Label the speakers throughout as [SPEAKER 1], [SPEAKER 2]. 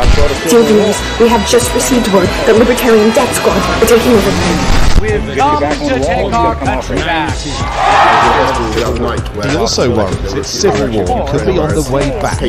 [SPEAKER 1] Dear viewers, we have just received word that Libertarian Death Squad are taking over.
[SPEAKER 2] We've come to take our country back.
[SPEAKER 3] He also worries its civil war could be on the way back.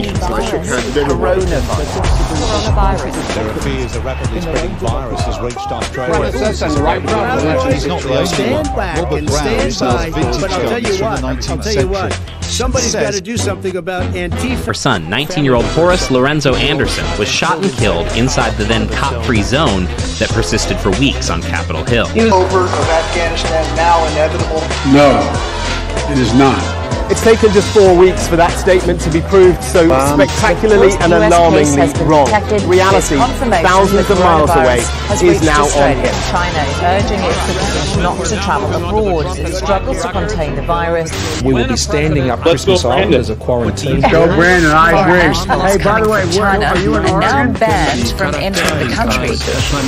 [SPEAKER 4] There fears a rapidly spreading virus has reached Australia.
[SPEAKER 3] He's not the only
[SPEAKER 5] Stand
[SPEAKER 3] one.
[SPEAKER 5] back
[SPEAKER 3] Robert
[SPEAKER 5] and
[SPEAKER 3] Brown
[SPEAKER 5] stand
[SPEAKER 3] sells
[SPEAKER 5] by.
[SPEAKER 3] vintage
[SPEAKER 5] But I'll tell
[SPEAKER 3] guns
[SPEAKER 5] you
[SPEAKER 3] from
[SPEAKER 5] what,
[SPEAKER 3] the
[SPEAKER 5] I'll
[SPEAKER 3] 19th
[SPEAKER 5] tell you what.
[SPEAKER 3] century.
[SPEAKER 5] Somebody's got to do something about Antifa.
[SPEAKER 6] Her son, 19 year old Horace Lorenzo Anderson, was shot and killed inside the then cop free zone that persisted for weeks on Capitol Hill.
[SPEAKER 7] over of Afghanistan now inevitable?
[SPEAKER 8] No, it is not.
[SPEAKER 9] It's taken just four weeks for that statement to be proved so um, spectacularly and alarmingly wrong. Reality, thousands of miles away, is now on him.
[SPEAKER 10] China is urging its citizens not to travel abroad as it struggles to contain the virus.
[SPEAKER 11] We will be standing up Christmas Island as a quarantine.
[SPEAKER 8] Go, Brandon, I agree.
[SPEAKER 10] Animals
[SPEAKER 8] Hey, by the
[SPEAKER 10] coming
[SPEAKER 8] way,
[SPEAKER 10] from
[SPEAKER 8] where,
[SPEAKER 10] China
[SPEAKER 8] are you in
[SPEAKER 10] are now banned from entering the country.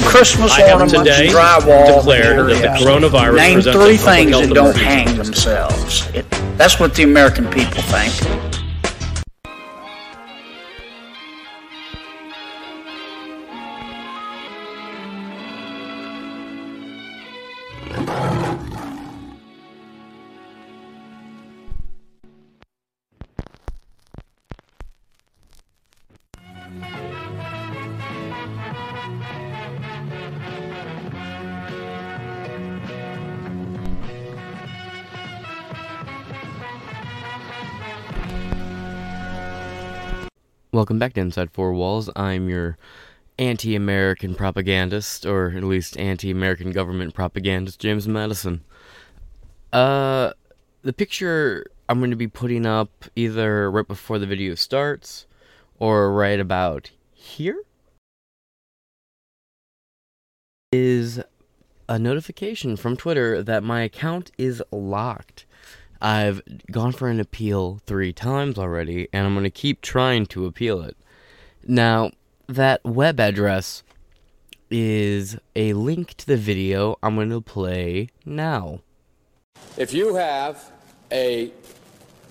[SPEAKER 7] Christmas
[SPEAKER 12] I have today
[SPEAKER 7] drywall.
[SPEAKER 12] declared that the coronavirus
[SPEAKER 7] Name
[SPEAKER 12] presents a
[SPEAKER 7] three
[SPEAKER 12] public
[SPEAKER 7] things
[SPEAKER 12] health
[SPEAKER 7] that don't hang themselves. It, that's what the American people think.
[SPEAKER 13] Welcome back to Inside Four Walls. I'm your anti American propagandist, or at least anti American government propagandist, James Madison. Uh, the picture I'm going to be putting up either right before the video starts or right about here is a notification from Twitter that my account is locked. I've gone for an appeal three times already, and I'm going to keep trying to appeal it. Now, that web address is a link to the video I'm going to play now.
[SPEAKER 14] If you have a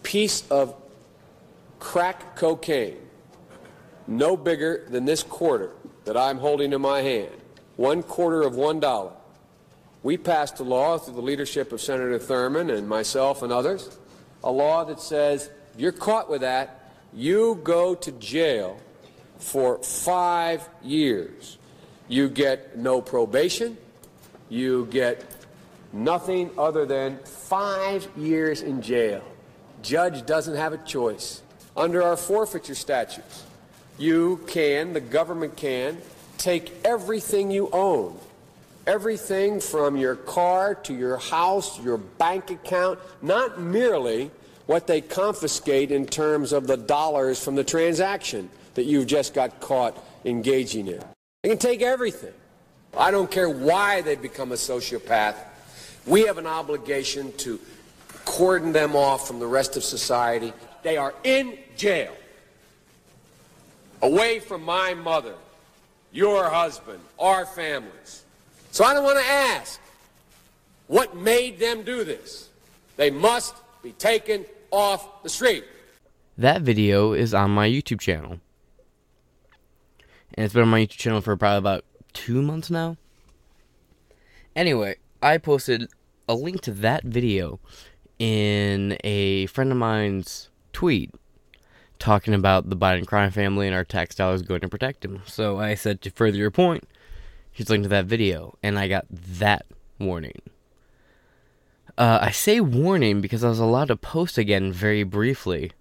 [SPEAKER 14] piece of crack cocaine no bigger than this quarter that I'm holding in my hand, one quarter of one dollar, we passed a law through the leadership of Senator Thurmond and myself and others, a law that says if you're caught with that, you go to jail for five years. You get no probation, you get nothing other than five years in jail. Judge doesn't have a choice. Under our forfeiture statutes, you can, the government can, take everything you own everything from your car to your house, your bank account, not merely what they confiscate in terms of the dollars from the transaction that you've just got caught engaging in. They can take everything. I don't care why they become a sociopath. We have an obligation to cordon them off from the rest of society. They are in jail, away from my mother, your husband, our families. So I don't want to ask what made them do this. They must be taken off the street.
[SPEAKER 13] That video is on my YouTube channel. And it's been on my YouTube channel for probably about two months now. Anyway, I posted a link to that video in a friend of mine's tweet talking about the Biden crime family and our tax dollars going to protect them. So I said, to further your point, He's linked to that video, and I got that warning. Uh, I say warning because I was allowed to post again very briefly.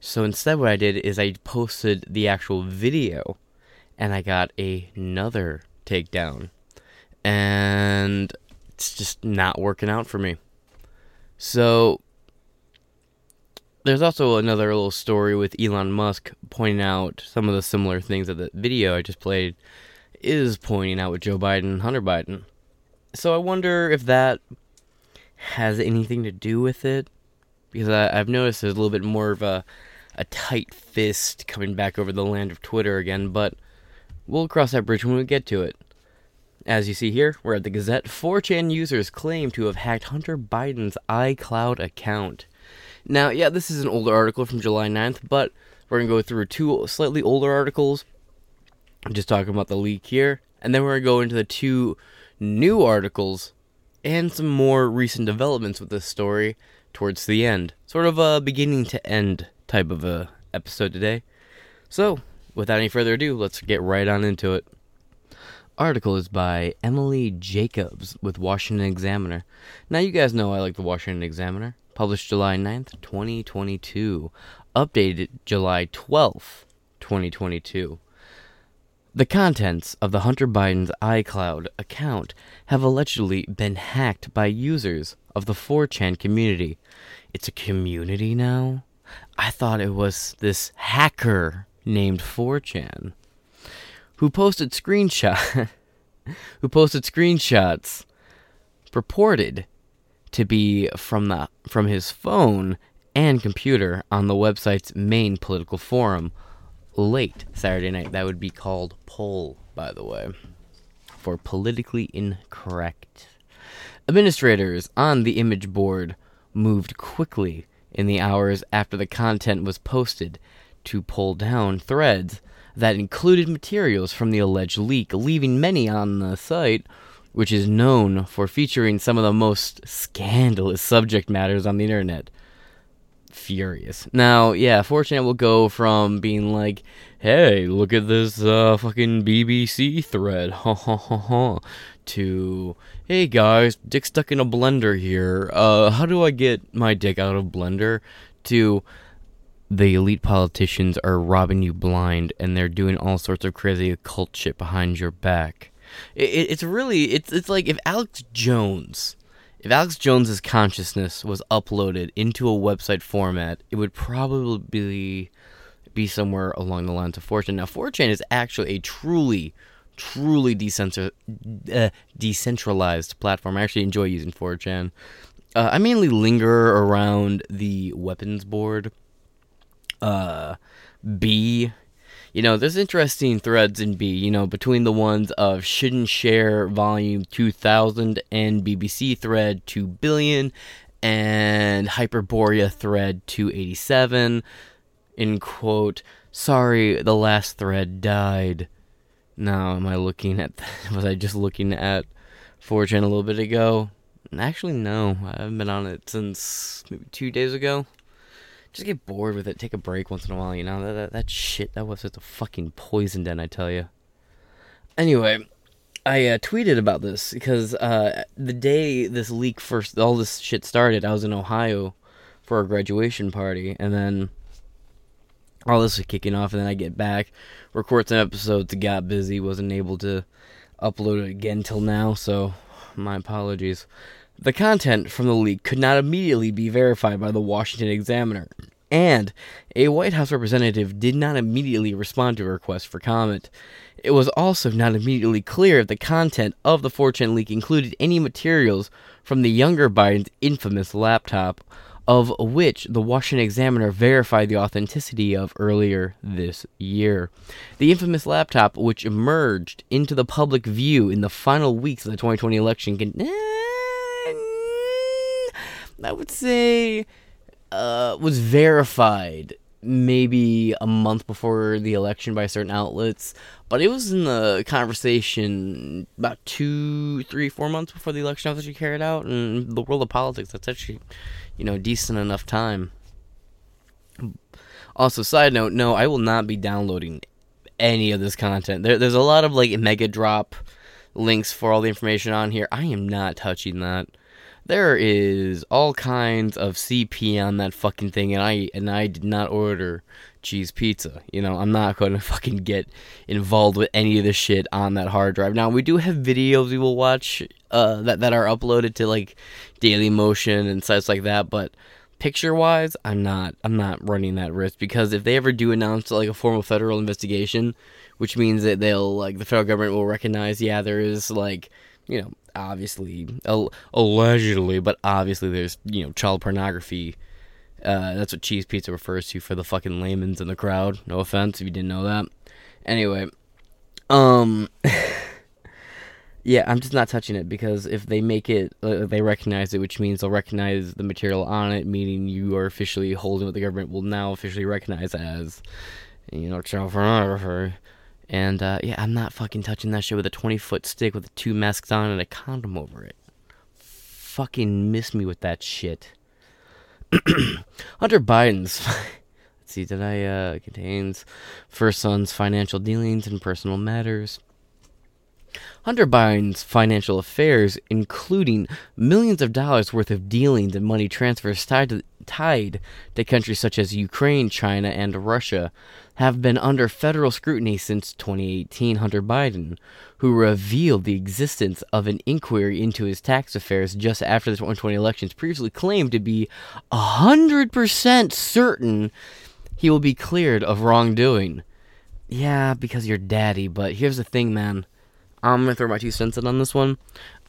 [SPEAKER 13] So instead, what I did is I posted the actual video, and I got another takedown. And it's just not working out for me. So there's also another little story with Elon Musk pointing out some of the similar things that the video I just played is pointing out with Joe Biden Hunter Biden. So I wonder if that has anything to do with it. Because I, have noticed there's a little bit more of a, a tight fist coming back over the land of Twitter again, but we'll cross that bridge when we get to it. As you see here, we're at the Gazette. 4chan users claim to have hacked Hunter Biden's iCloud account. Now, yeah, this is an older article from July 9th, but we're going to go through two slightly older articles. I'm just talking about the leak here. And then we're going to go into the two new articles and some more recent developments with this story towards the end. Sort of a beginning to end type of a episode today. So, without any further ado, let's get right on into it. Article is by Emily Jacobs with Washington Examiner. Now, you guys know I like the Washington Examiner published July 9th, 2022, updated July 12th, 2022. The contents of the Hunter Biden's iCloud account have allegedly been hacked by users of the 4chan community. It's a community now? I thought it was this hacker named 4chan who posted screenshot who posted screenshots purported to be from the from his phone and computer on the website's main political forum late Saturday night. That would be called poll, by the way, for politically incorrect. Administrators on the image board moved quickly in the hours after the content was posted to pull down threads that included materials from the alleged leak, leaving many on the site which is known for featuring some of the most scandalous subject matters on the internet. Furious. Now, yeah, 4chan will go from being like, hey, look at this uh, fucking BBC thread, ha ha ha ha, to, hey guys, dick stuck in a blender here, uh, how do I get my dick out of blender? To, the elite politicians are robbing you blind and they're doing all sorts of crazy occult shit behind your back. It, it's really it's it's like if Alex Jones, if Alex Jones's consciousness was uploaded into a website format, it would probably be somewhere along the lines of 4chan. Now, 4chan is actually a truly truly decentral, uh, decentralized platform. I actually enjoy using 4chan. Uh, I mainly linger around the weapons board. Uh, B you know, there's interesting threads in B, you know, between the ones of Shouldn't Share Volume 2000 and BBC Thread 2 billion and Hyperborea Thread 287. In quote, sorry, the last thread died. Now, am I looking at, was I just looking at 4chan a little bit ago? Actually, no. I haven't been on it since maybe two days ago just get bored with it. Take a break once in a while, you know. That that, that shit that a fucking poison den, I tell you. Anyway, I uh, tweeted about this because uh, the day this leak first, all this shit started, I was in Ohio for a graduation party, and then all this was kicking off, and then I get back, record some episodes, got busy, wasn't able to upload it again till now, so my apologies. The content from the leak could not immediately be verified by the Washington Examiner, and a White House representative did not immediately respond to a request for comment. It was also not immediately clear if the content of the 4chan leak included any materials from the younger Biden's infamous laptop, of which the Washington Examiner verified the authenticity of earlier this year. The infamous laptop, which emerged into the public view in the final weeks of the 2020 election, can. Eh, I would say uh, was verified maybe a month before the election by certain outlets, but it was in the conversation about two, three, four months before the election was actually carried out. And the world of politics, that's actually, you know, decent enough time. Also, side note, no, I will not be downloading any of this content. There, there's a lot of like mega drop links for all the information on here. I am not touching that. There is all kinds of CP on that fucking thing, and I and I did not order cheese pizza. You know, I'm not going to fucking get involved with any of the shit on that hard drive. Now, we do have videos we will watch uh, that that are uploaded to like Daily Motion and sites like that, but picture wise, I'm not I'm not running that risk because if they ever do announce like a formal federal investigation, which means that they'll like the federal government will recognize, yeah, there is like you know obviously allegedly, but obviously there's you know child pornography. Uh, that's what cheese pizza refers to for the fucking layman's in the crowd. No offense if you didn't know that. Anyway, um. Yeah, I'm just not touching it because if they make it, uh, they recognize it, which means they'll recognize the material on it, meaning you are officially holding what the government will now officially recognize as, you know, child pornography. And uh, yeah, I'm not fucking touching that shit with a 20 foot stick with two masks on and a condom over it. Fucking miss me with that shit. Hunter Biden's. let's see, did I, uh, contains first son's financial dealings and personal matters. Hunter Biden's financial affairs, including millions of dollars worth of dealings and money transfers tied to, tied to countries such as Ukraine, China, and Russia, have been under federal scrutiny since 2018. Hunter Biden, who revealed the existence of an inquiry into his tax affairs just after the 2020 elections, previously claimed to be 100% certain he will be cleared of wrongdoing. Yeah, because you're daddy, but here's the thing, man. I'm gonna throw my two cents in on this one.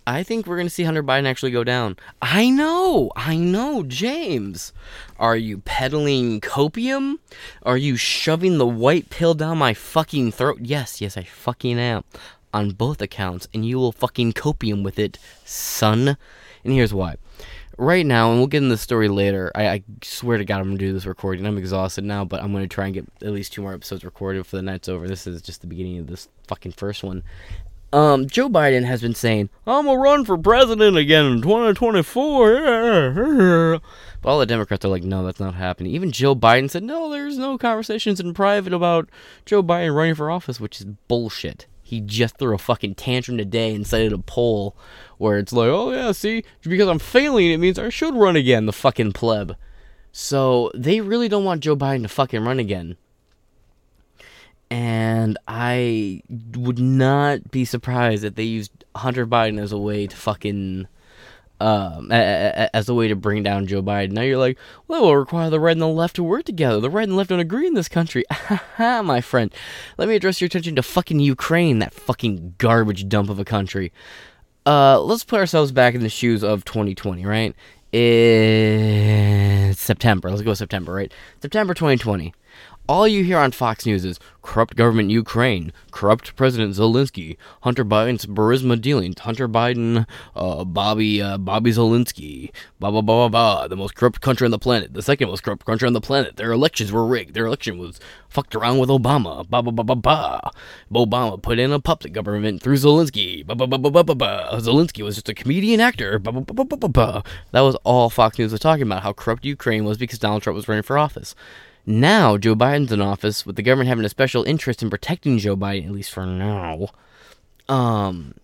[SPEAKER 13] I think we're gonna see Hunter Biden actually go down. I know, I know, James. Are you peddling copium? Are you shoving the white pill down my fucking throat? Yes, yes, I fucking am. On both accounts, and you will fucking copium with it, son. And here's why. Right now, and we'll get in the story later. I, I swear to God, I'm gonna do this recording. I'm exhausted now, but I'm gonna try and get at least two more episodes recorded before the night's over. This is just the beginning of this fucking first one. Um, Joe Biden has been saying, I'm gonna run for president again in 2024. But all the Democrats are like, no, that's not happening. Even Joe Biden said, no, there's no conversations in private about Joe Biden running for office, which is bullshit. He just threw a fucking tantrum today and cited a poll where it's like, oh yeah, see, because I'm failing, it means I should run again, the fucking pleb. So they really don't want Joe Biden to fucking run again and I would not be surprised if they used Hunter Biden as a way to fucking um, as a way to bring down Joe Biden. Now you're like, well, it will require the right and the left to work together. The right and left don't agree in this country. My friend. Let me address your attention to fucking Ukraine, that fucking garbage dump of a country. Uh, let's put ourselves back in the shoes of 2020, right? It's September. Let's go September, right? September 2020 all you hear on Fox News is corrupt government Ukraine, corrupt President Zelensky, Hunter Biden's Burisma dealings, Hunter Biden, uh, Bobby, uh, Bobby Zelensky, blah, blah, blah, blah, blah, the most corrupt country on the planet, the second most corrupt country on the planet. Their elections were rigged. Their election was fucked around with Obama, blah, blah, blah, blah, blah. Obama put in a puppet government through Zelensky, blah, blah, blah, blah, blah, blah. Zelensky was just a comedian actor, blah, blah, blah, blah, blah, blah. That was all Fox News was talking about, how corrupt Ukraine was because Donald Trump was running for office. Now, Joe Biden's in office, with the government having a special interest in protecting Joe Biden, at least for now. Um,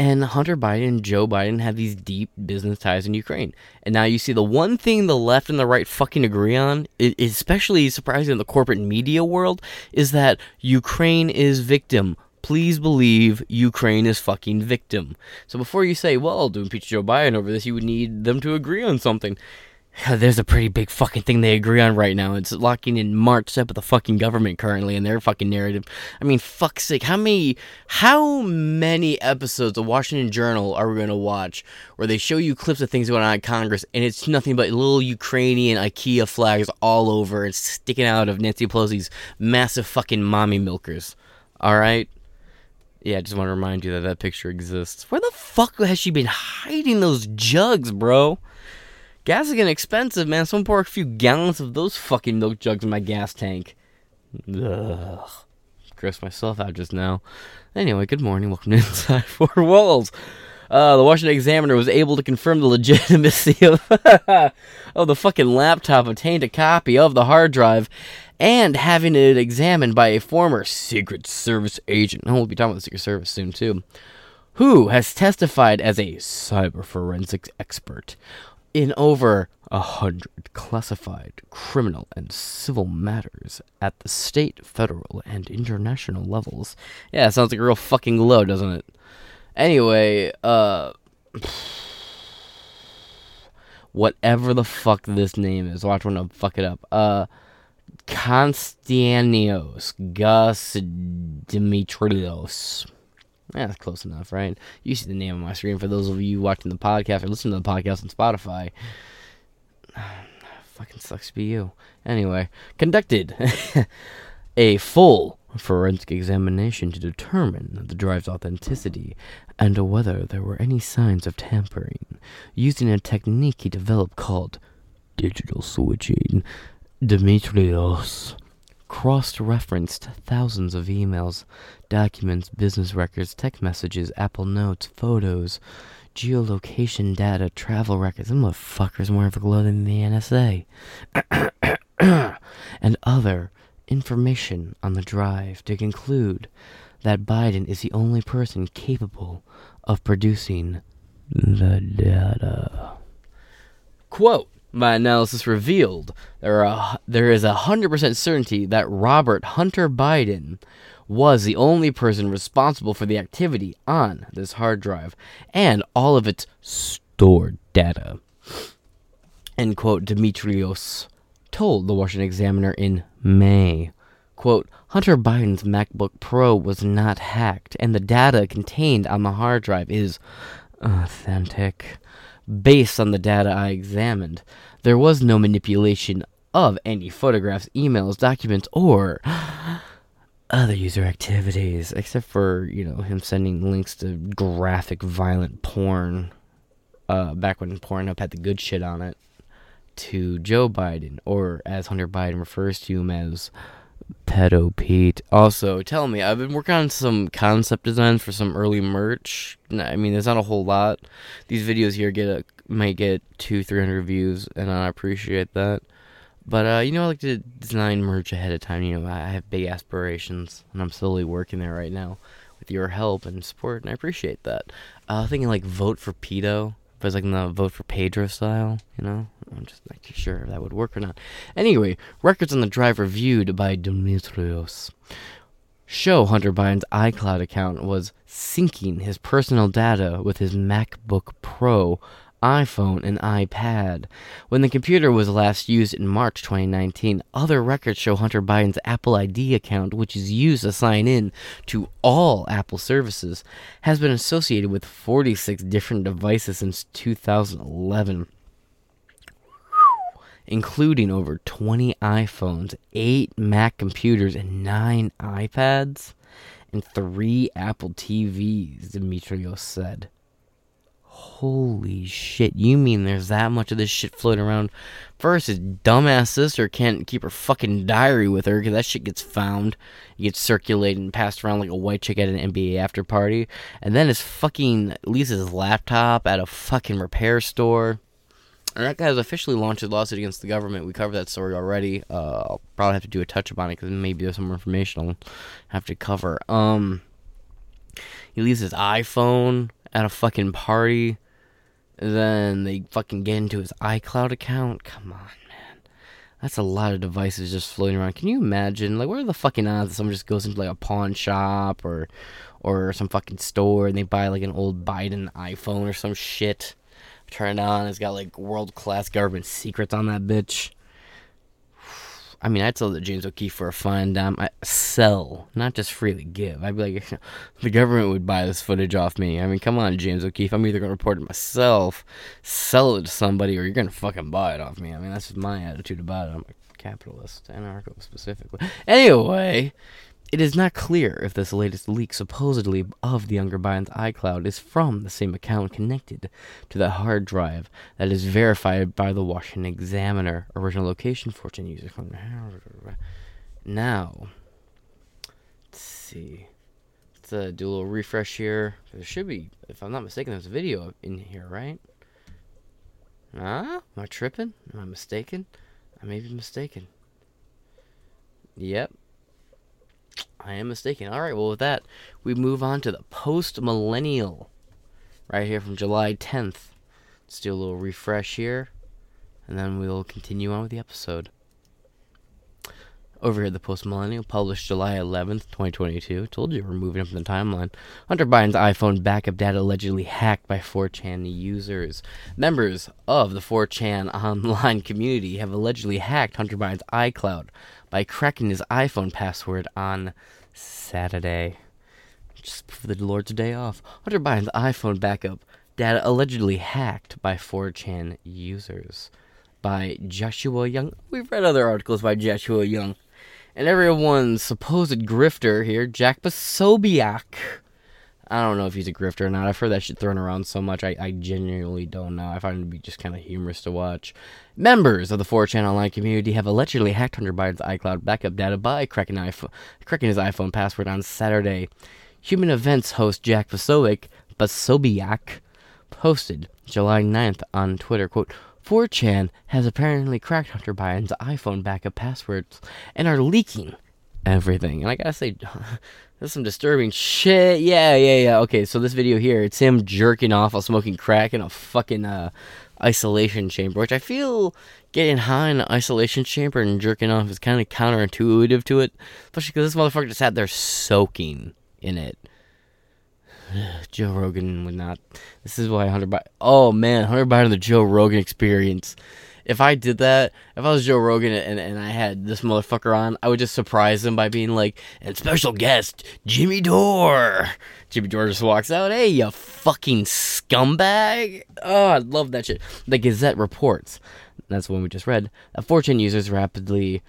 [SPEAKER 13] and Hunter Biden and Joe Biden have these deep business ties in Ukraine. And now you see the one thing the left and the right fucking agree on, especially surprising in the corporate media world, is that Ukraine is victim. Please believe Ukraine is fucking victim. So before you say, well, do impeach Joe Biden over this, you would need them to agree on something. there's a pretty big fucking thing they agree on right now. It's locking in March up with the fucking government currently and their fucking narrative. I mean, fuck's sake, how many how many episodes of Washington Journal are we gonna watch where they show you clips of things going on in Congress and it's nothing but little Ukrainian IKEA flags all over and sticking out of Nancy Pelosi's massive fucking mommy milkers. Alright? Yeah, I just want to remind you that that picture exists. Where the fuck has she been hiding those jugs, bro? Gas is getting expensive, man. Someone pour a few gallons of those fucking milk jugs in my gas tank. Ugh. Grossed myself out just now. Anyway, good morning. Welcome to Inside Four Walls. Uh, the Washington Examiner was able to confirm the legitimacy of, of the fucking laptop, obtained a copy of the hard drive, and having it examined by a former Secret Service agent. And we'll be talking about the Secret Service soon, too. Who has testified as a cyber forensics expert in over a hundred classified criminal and civil matters at the state, federal, and international levels. Yeah, sounds like a real fucking low, doesn't it? Anyway, uh. Whatever the fuck this name is. Watch when I fuck it up. Uh. Konstantinos Gus Dimitrios. Yeah, that's close enough, right? You see the name on my screen for those of you watching the podcast or listening to the podcast on Spotify. Fucking sucks to be you. Anyway, conducted a full forensic examination to determine the drive's authenticity and whether there were any signs of tampering, using a technique he developed called digital switching. Dimitrios cross referenced thousands of emails, documents, business records, text messages, Apple Notes, photos, geolocation data, travel records. Them motherfuckers more everglow than the NSA. and other information on the drive to conclude that Biden is the only person capable of producing the data. Quote my analysis revealed there, are, there is a 100% certainty that Robert Hunter Biden was the only person responsible for the activity on this hard drive and all of its stored data. End quote, Dimitrios told the Washington Examiner in May. Quote, Hunter Biden's MacBook Pro was not hacked, and the data contained on the hard drive is authentic based on the data I examined. There was no manipulation of any photographs, emails, documents, or other user activities, except for, you know, him sending links to graphic, violent porn, uh, back when Pornhub had the good shit on it, to Joe Biden, or as Hunter Biden refers to him as Pedo Pete. Also, tell me, I've been working on some concept designs for some early merch. I mean, there's not a whole lot. These videos here get a might get two, three hundred views, and I appreciate that. But uh, you know, I like to design merch ahead of time. You know, I have big aspirations, and I'm slowly working there right now with your help and support, and I appreciate that. Uh, thinking like vote for pedo but it's like in the vote for Pedro style, you know? I'm just not too sure if that would work or not. Anyway, records on the drive reviewed by Dimitrios show Hunter Biden's iCloud account was syncing his personal data with his MacBook Pro iPhone, and iPad. When the computer was last used in March 2019, other records show Hunter Biden's Apple ID account, which is used to sign in to all Apple services, has been associated with 46 different devices since 2011 including over 20 iPhones, 8 Mac computers, and 9 iPads, and 3 Apple TVs, Dimitrios said. Holy shit, you mean there's that much of this shit floating around? First, his dumbass sister can't keep her fucking diary with her because that shit gets found. It gets circulated and passed around like a white chick at an NBA after party. And then his fucking Lisa's laptop at a fucking repair store. And that guy has officially launched a lawsuit against the government. We covered that story already. Uh, I'll probably have to do a touch up on it because maybe there's some more information I'll have to cover. Um, he leaves his iPhone at a fucking party. Then they fucking get into his iCloud account. Come on, man. That's a lot of devices just floating around. Can you imagine? Like, what are the fucking odds that someone just goes into like a pawn shop or or some fucking store and they buy like an old Biden iPhone or some shit? Turn it on, it's got like world class government secrets on that bitch. I mean, I'd sell the James O'Keefe for a fine dime. I sell, not just freely give. I'd be like, the government would buy this footage off me. I mean, come on, James O'Keefe. I'm either to report it myself, sell it to somebody, or you're to fucking buy it off me. I mean, that's my attitude about it. I'm a capitalist, anarcho specifically. Anyway, it is not clear if this latest leak, supposedly of the younger Biden's iCloud, is from the same account connected to the hard drive that is verified by the Washington Examiner. Original location, 4chan user from now. Let's see. Let's uh, do a little refresh here. There should be, if I'm not mistaken, there's a video in here, right? Ah, am I tripping? Am I mistaken? I may be mistaken. Yep. I am mistaken. All right, well, with that, we move on to the post millennial. Right here from July 10th. Let's do a little refresh here, and then we'll continue on with the episode. Over here, the Post Millennial published July 11th, 2022. Told you we're moving up in the timeline. Hunter Biden's iPhone backup data allegedly hacked by 4chan users. Members of the 4chan online community have allegedly hacked Hunter Biden's iCloud by cracking his iPhone password on Saturday. Just for the Lord's day off. Hunter Biden's iPhone backup data allegedly hacked by 4chan users. By Joshua Young. We've read other articles by Joshua Young and everyone's supposed grifter here, Jack Posobiec. I don't know if he's a grifter or not. I've heard that shit thrown around so much, I, I genuinely don't know. I find it to be just kind of humorous to watch. Members of the 4chan online community have allegedly hacked Hunter Biden's iCloud backup data by cracking, iPhone, cracking his iPhone password on Saturday. Human Events host Jack Posobiec, Posobiec posted July 9th on Twitter, quote, 4chan has apparently cracked Hunter Biden's iPhone backup passwords and are leaking everything. And I gotta say, there's some disturbing shit. Yeah, yeah, yeah. Okay, so this video here, it's him jerking off while smoking crack in a fucking uh, isolation chamber, which I feel getting high in an isolation chamber and jerking off is kind of counterintuitive to it, especially because this motherfucker just sat there soaking in it. Joe Rogan would not. This is why Hunter Biden. Oh man, Hunter Biden, the Joe Rogan experience. If I did that, if I was Joe Rogan and, and I had this motherfucker on, I would just surprise him by being like, and special guest, Jimmy Dore. Jimmy Dore just walks out, hey, you fucking scumbag. Oh, I love that shit. The Gazette reports, that's the one we just read, that 4chan users rapidly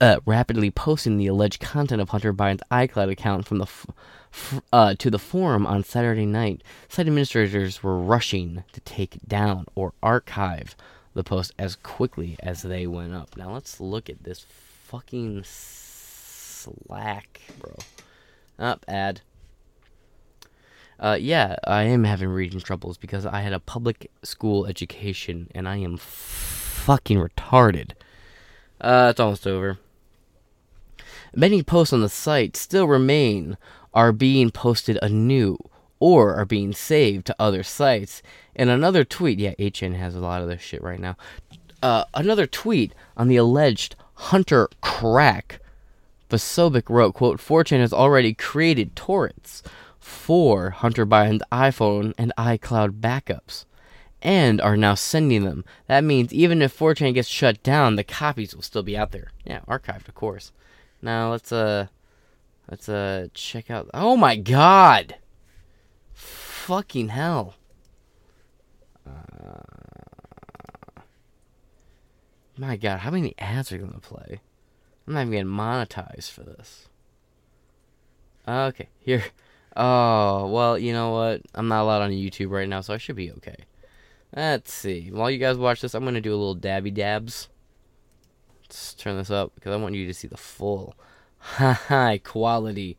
[SPEAKER 13] uh, rapidly posting the alleged content of Hunter Biden's iCloud account from the f- f- uh, to the forum on Saturday night. Site administrators were rushing to take down or archive the post as quickly as they went up. Now let's look at this fucking slack, bro. Up, ad. Uh, yeah, I am having reading troubles because I had a public school education and I am fucking retarded. Uh, it's almost over. Many posts on the site still remain, are being posted anew, or are being saved to other sites. And another tweet, yeah, HN has a lot of this shit right now. Uh, another tweet on the alleged Hunter crack. Posobiec wrote, quote, 4chan has already created torrents for Hunter Biden's iPhone and iCloud backups and are now sending them. That means even if 4chan gets shut down, the copies will still be out there. Yeah, archived, of course. Now let's uh let's uh check out Oh my god. Fucking hell. Uh, my god, how many ads are gonna play? I'm not even getting monetized for this. Okay, here. Oh, well, you know what? I'm not allowed on YouTube right now, so I should be okay. Let's see. While you guys watch this, I'm going to do a little dabby dabs. Let's turn this up because I want you to see the full high quality.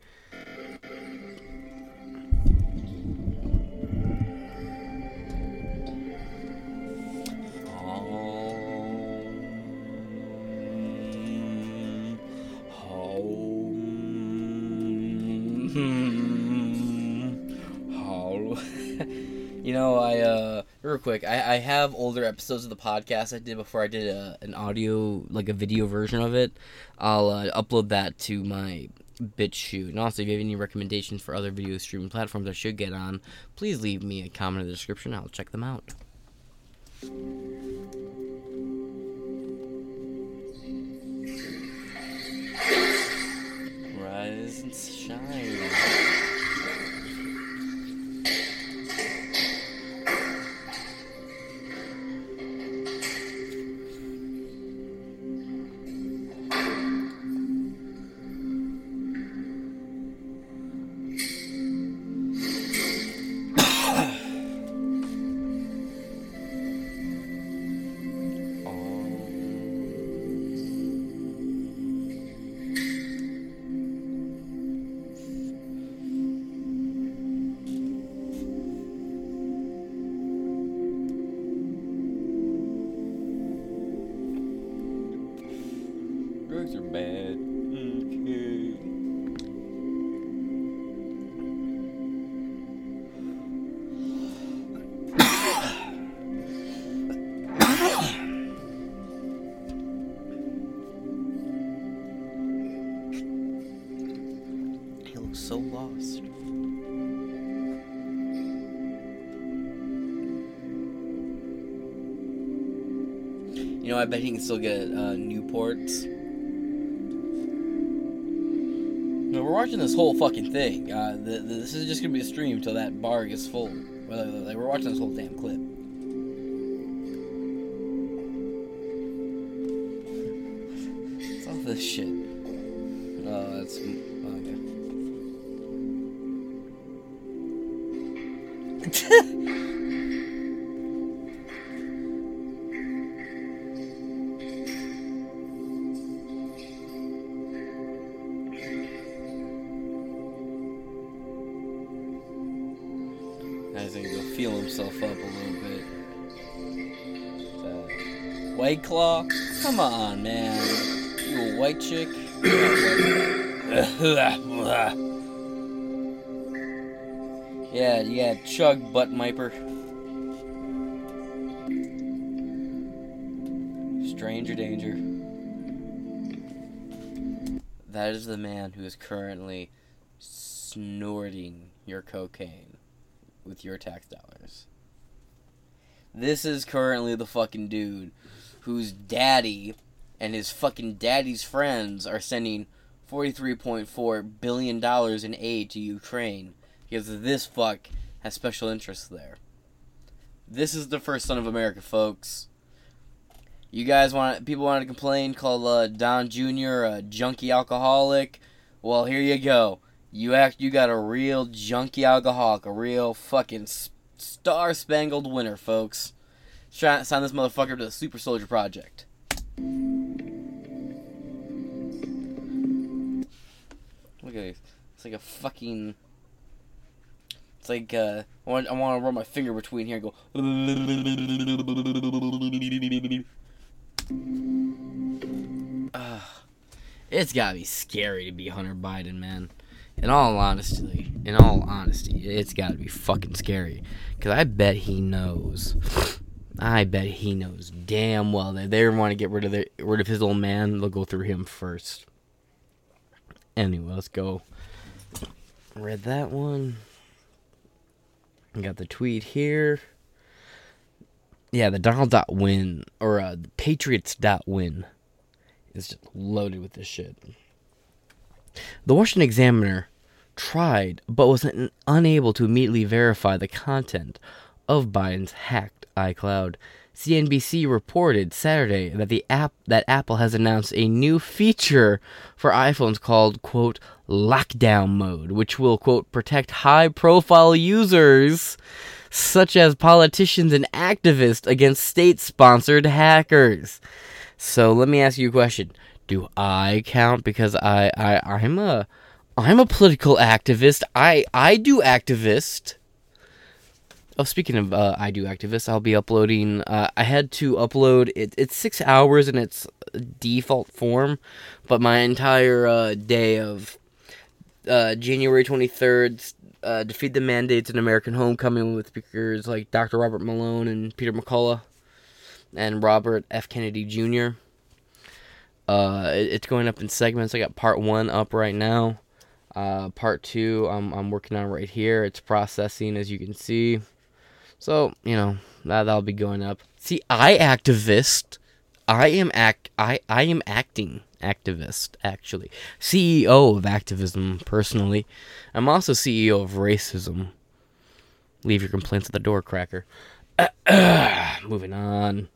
[SPEAKER 13] Know, I uh real quick, I, I have older episodes of the podcast I did before I did a, an audio, like a video version of it. I'll uh, upload that to my BitChute. And also, if you have any recommendations for other video streaming platforms I should get on, please leave me a comment in the description. I'll check them out. Rise and shine. Know, I bet he can still get uh, Newports. No, we're watching this whole fucking thing. Uh, the, the, this is just gonna be a stream until that bar gets full. Like, we're watching this whole damn clip. Your cocaine with your tax dollars. This is currently the fucking dude whose daddy and his fucking daddy's friends are sending $43.4 billion in aid to Ukraine because this fuck has special interests there. This is the first son of America, folks. You guys want people want to complain, call uh, Don Jr. a junkie alcoholic. Well, here you go. You act. You got a real junkie alcoholic, a real fucking star spangled winner, folks. Try sign this motherfucker to the Super Soldier Project. Look at this. It's like a fucking. It's like uh, I want I want to run my finger between here and go. Uh, it's gotta be scary to be Hunter Biden, man in all honesty, in all honesty, it's got to be fucking scary. Because I bet he knows. I bet he knows damn well that they want to get rid of the rid of his old man. They'll go through him first. Anyway, let's go. Read that one. Got the tweet here. Yeah, the Donald dot win or uh, the Patriots dot win is just loaded with this shit. The Washington Examiner tried, but was unable to immediately verify the content of Biden's hacked iCloud. CNBC reported Saturday that the app that Apple has announced a new feature for iPhones called quote lockdown mode, which will quote protect high-profile users such as politicians and activists against state-sponsored hackers. So let me ask you a question do I count because I I I'm a I'm a political activist. I I do activist. Oh, speaking of uh, I do activist, I'll be uploading. Uh, I had to upload it. It's six hours in its default form, but my entire uh, day of uh, January twenty third, uh, defeat the mandates in American Homecoming with speakers like Dr. Robert Malone and Peter McCullough, and Robert F. Kennedy Jr. Uh, it's going up in segments. I got part one up right now. Uh, part two, I'm, I'm working on right here. It's processing, as you can see. So, you know, that, that'll be going up. See, I activist. I am act. I, I am acting activist, actually. CEO of activism, personally. I'm also CEO of racism. Leave your complaints at the door, cracker. moving on.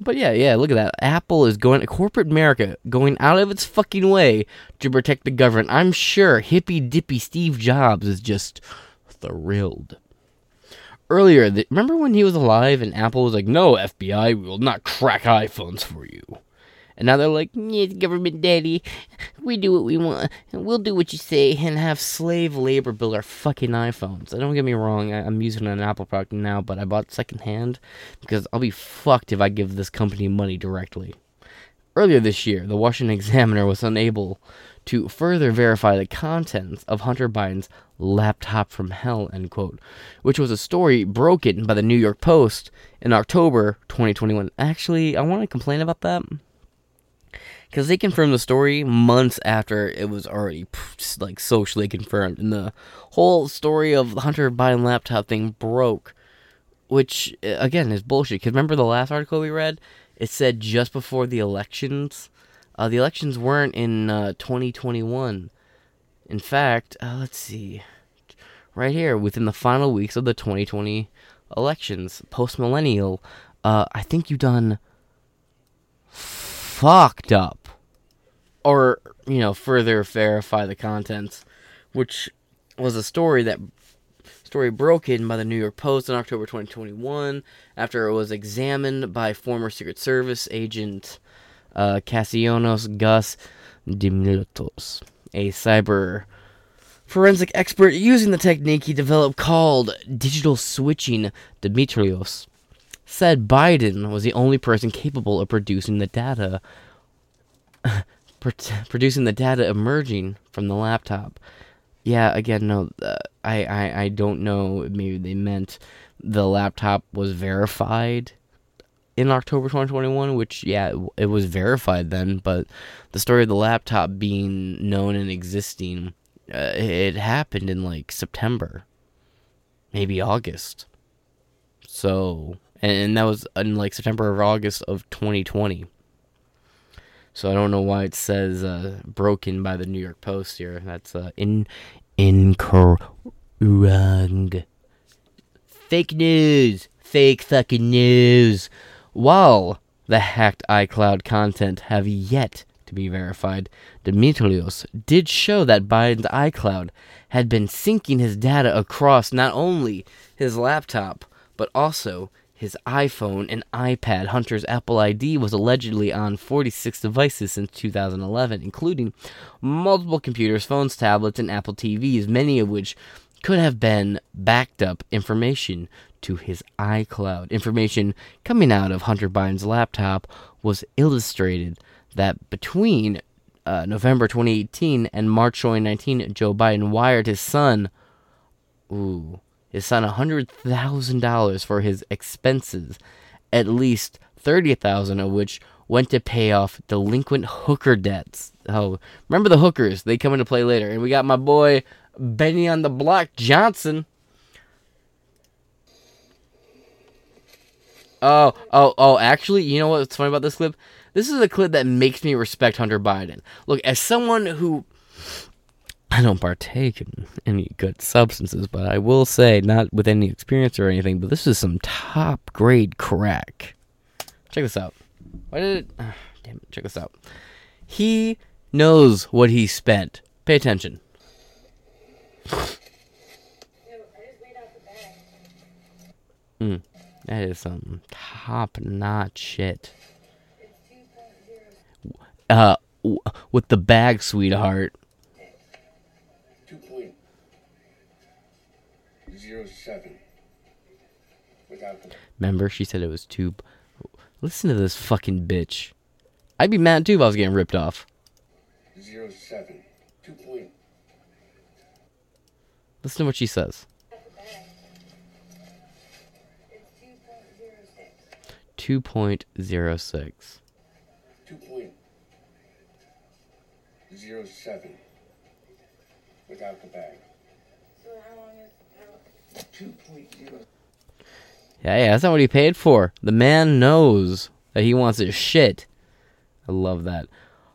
[SPEAKER 13] But yeah, yeah, look at that. Apple is going, corporate America, going out of its fucking way to protect the government. I'm sure hippy dippy Steve Jobs is just thrilled. Earlier, the, remember when he was alive and Apple was like, no, FBI, we will not crack iPhones for you. And now they're like, yeah, government daddy, we do what we want. We'll do what you say and have slave labor build our fucking iPhones. Don't get me wrong, I, am using an Apple product now, but I bought secondhand because I'll be fucked if I give this company money directly. Earlier this year, the Washington Examiner was unable to further verify the contents of Hunter Biden's laptop from hell, end quote, which was a story broken by the New York Post in October 2021. Actually, I want to complain about that because they confirmed the story months after it was already like socially confirmed, and the whole story of the Hunter Biden laptop thing broke, which again is bullshit. Because remember the last article we read, it said just before the elections. Uh, the elections weren't in uh, 2021. In fact, uh, let's see, right here within the final weeks of the 2020 elections, post millennial, uh, I think you done fucked up or you know further verify the contents, which was a story that story broken by the New York Post in October 2021 after it was examined by former Secret Service agent uh, Cassianos Gus Dimitrios, a cyber forensic expert using the technique he developed called digital switching. Dimitrios said Biden was the only person capable of producing the data producing the data emerging from the laptop. Yeah, again, no, uh, I, I, I don't know. Maybe they meant the laptop was verified in October 2021, which, yeah, it, was verified then, but the story of the laptop being known and existing, uh, it happened in like September, maybe August. So, and, and that was in like September or August of 2020. So I don't know why it says uh, broken by the New York Post here. That's uh, in incorrect. Fake news. Fake fucking news. While the hacked iCloud content have yet to be verified, Dimitrios did show that Biden's iCloud had been syncing his data across not only his laptop, but also his iPhone and iPad. Hunter's Apple ID was allegedly on 46 devices since 2011, including multiple computers, phones, tablets, and Apple TVs, many of which could have been backed up information to his iCloud. Information coming out of Hunter Biden's laptop was illustrated that between uh, November 2018 and March 2019, Joe Biden wired his son. Ooh his son $100,000 for his expenses, at least 30,000 of which went to pay off delinquent hooker debts. Oh, remember the hookers? They come into play later. And we got my boy Benny on the block Johnson. Oh, oh, oh, actually, you know what's funny about this clip? This is a clip that makes me respect Hunter Biden. Look, as someone who I don't partake in any good substances, but I will say, not with any experience or anything, but this is some top grade crack. Check this out. Why did it? Uh, damn it, check this out. He knows what he spent. Pay attention. Mm, that is some top notch shit. Uh, with the bag, sweetheart. Remember, she said it was too. Listen to this fucking bitch. I'd be mad too if I was getting ripped off. Zero seven two point. Listen to what she says. Two point zero six. Two point zero seven without the bag. So how long is two point zero? Yeah, yeah, that's not what he paid for. The man knows that he wants his shit. I love that.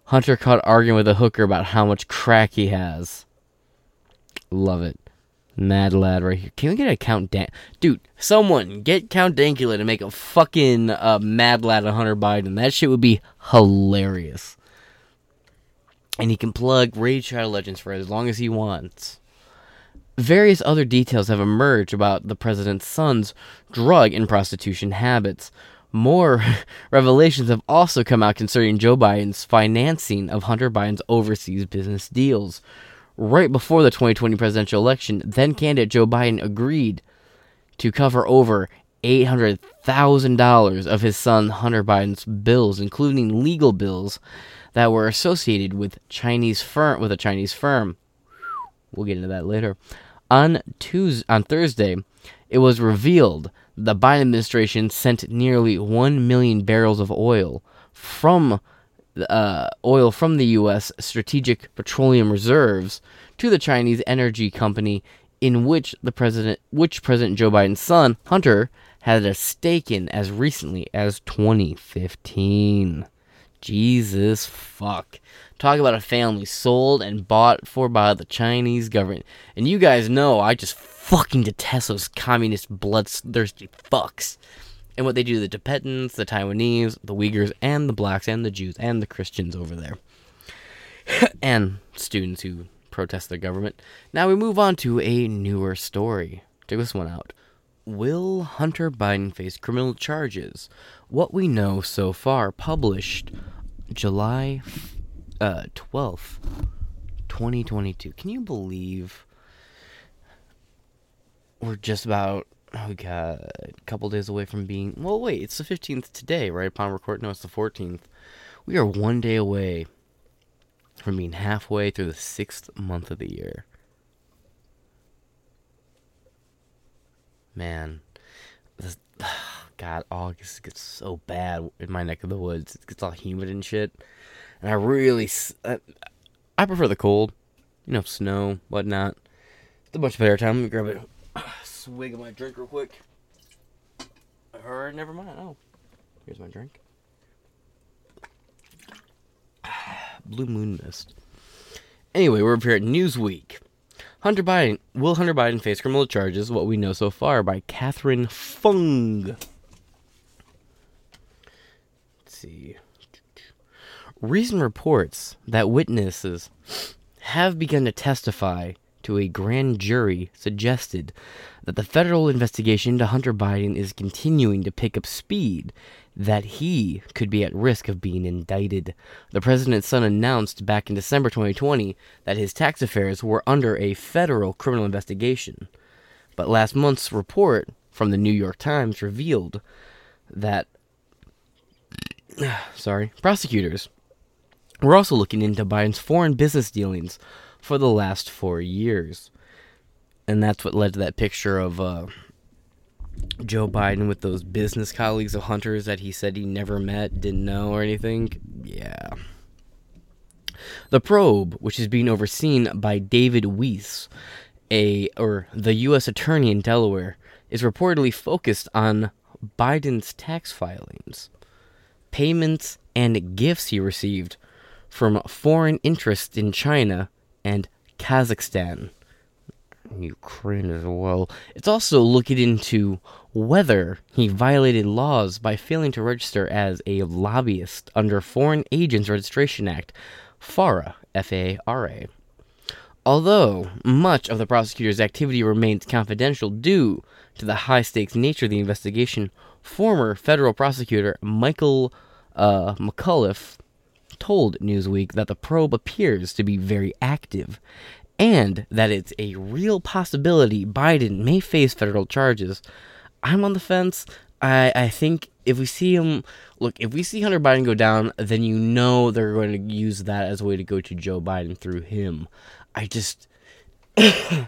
[SPEAKER 13] Hunter caught arguing with a hooker about how much crack he has. Love it. Mad lad right here. Can we get a Count Dan? Dude, someone get Count Dankula to make a fucking uh, Mad lad of Hunter Biden. That shit would be hilarious. And he can plug Raid Shadow Legends for as long as he wants various other details have emerged about the president's son's drug and prostitution habits. More revelations have also come out concerning Joe Biden's financing of Hunter Biden's overseas business deals. Right before the 2020 presidential election, then candidate Joe Biden agreed to cover over $800,000 of his son Hunter Biden's bills, including legal bills that were associated with Chinese firm with a Chinese firm. We'll get into that later. On Tuesday, on Thursday, it was revealed the Biden administration sent nearly 1 million barrels of oil from uh, oil from the U.S. Strategic Petroleum Reserves to the Chinese energy company, in which the president, which President Joe Biden's son Hunter had a stake in as recently as 2015. Jesus fuck. Talk about a family sold and bought for by the Chinese government. And you guys know I just fucking detest those communist bloodthirsty fucks. And what they do to the Tibetans, the Taiwanese, the Uyghurs, and the blacks, and the Jews, and the Christians over there. and students who protest their government. Now we move on to a newer story. Check this one out. Will Hunter Biden face criminal charges? What we know so far, published July uh, 12th, 2022. Can you believe we're just about, oh god, a couple days away from being, well, wait, it's the 15th today, right upon record? No, it's the 14th. We are one day away from being halfway through the sixth month of the year. Man, this, God, August gets so bad in my neck of the woods. It gets all humid and shit. And I really, I, I prefer the cold. You know, snow, whatnot. It's a much better time. Let me grab a swig of my drink real quick. Or never mind. Oh, here's my drink. Blue Moon Mist. Anyway, we're up here at Newsweek. Hunter Biden will Hunter Biden face criminal charges? What we know so far by Katherine Fung. See. Recent reports that witnesses have begun to testify to a grand jury suggested that the federal investigation into Hunter Biden is continuing to pick up speed that he could be at risk of being indicted. The president's son announced back in December 2020 that his tax affairs were under a federal criminal investigation. But last month's report from the New York Times revealed that sorry, prosecutors were also looking into Biden's foreign business dealings for the last 4 years. And that's what led to that picture of uh, Joe Biden with those business colleagues of Hunter's that he said he never met, didn't know, or anything? Yeah. The probe, which is being overseen by David Weiss, a or the U.S. attorney in Delaware, is reportedly focused on Biden's tax filings, payments, and gifts he received from foreign interests in China and Kazakhstan. Ukraine as well. It's also looking into whether he violated laws by failing to register as a lobbyist under Foreign Agents Registration Act, FARA, F A R A. Although much of the prosecutor's activity remains confidential due to the high stakes nature of the investigation, former federal prosecutor Michael uh, McAuliffe told Newsweek that the probe appears to be very active and that it's a real possibility Biden may face federal charges. I'm on the fence. I, I think if we see him, look, if we see Hunter Biden go down, then you know they're going to use that as a way to go to Joe Biden through him. I just, I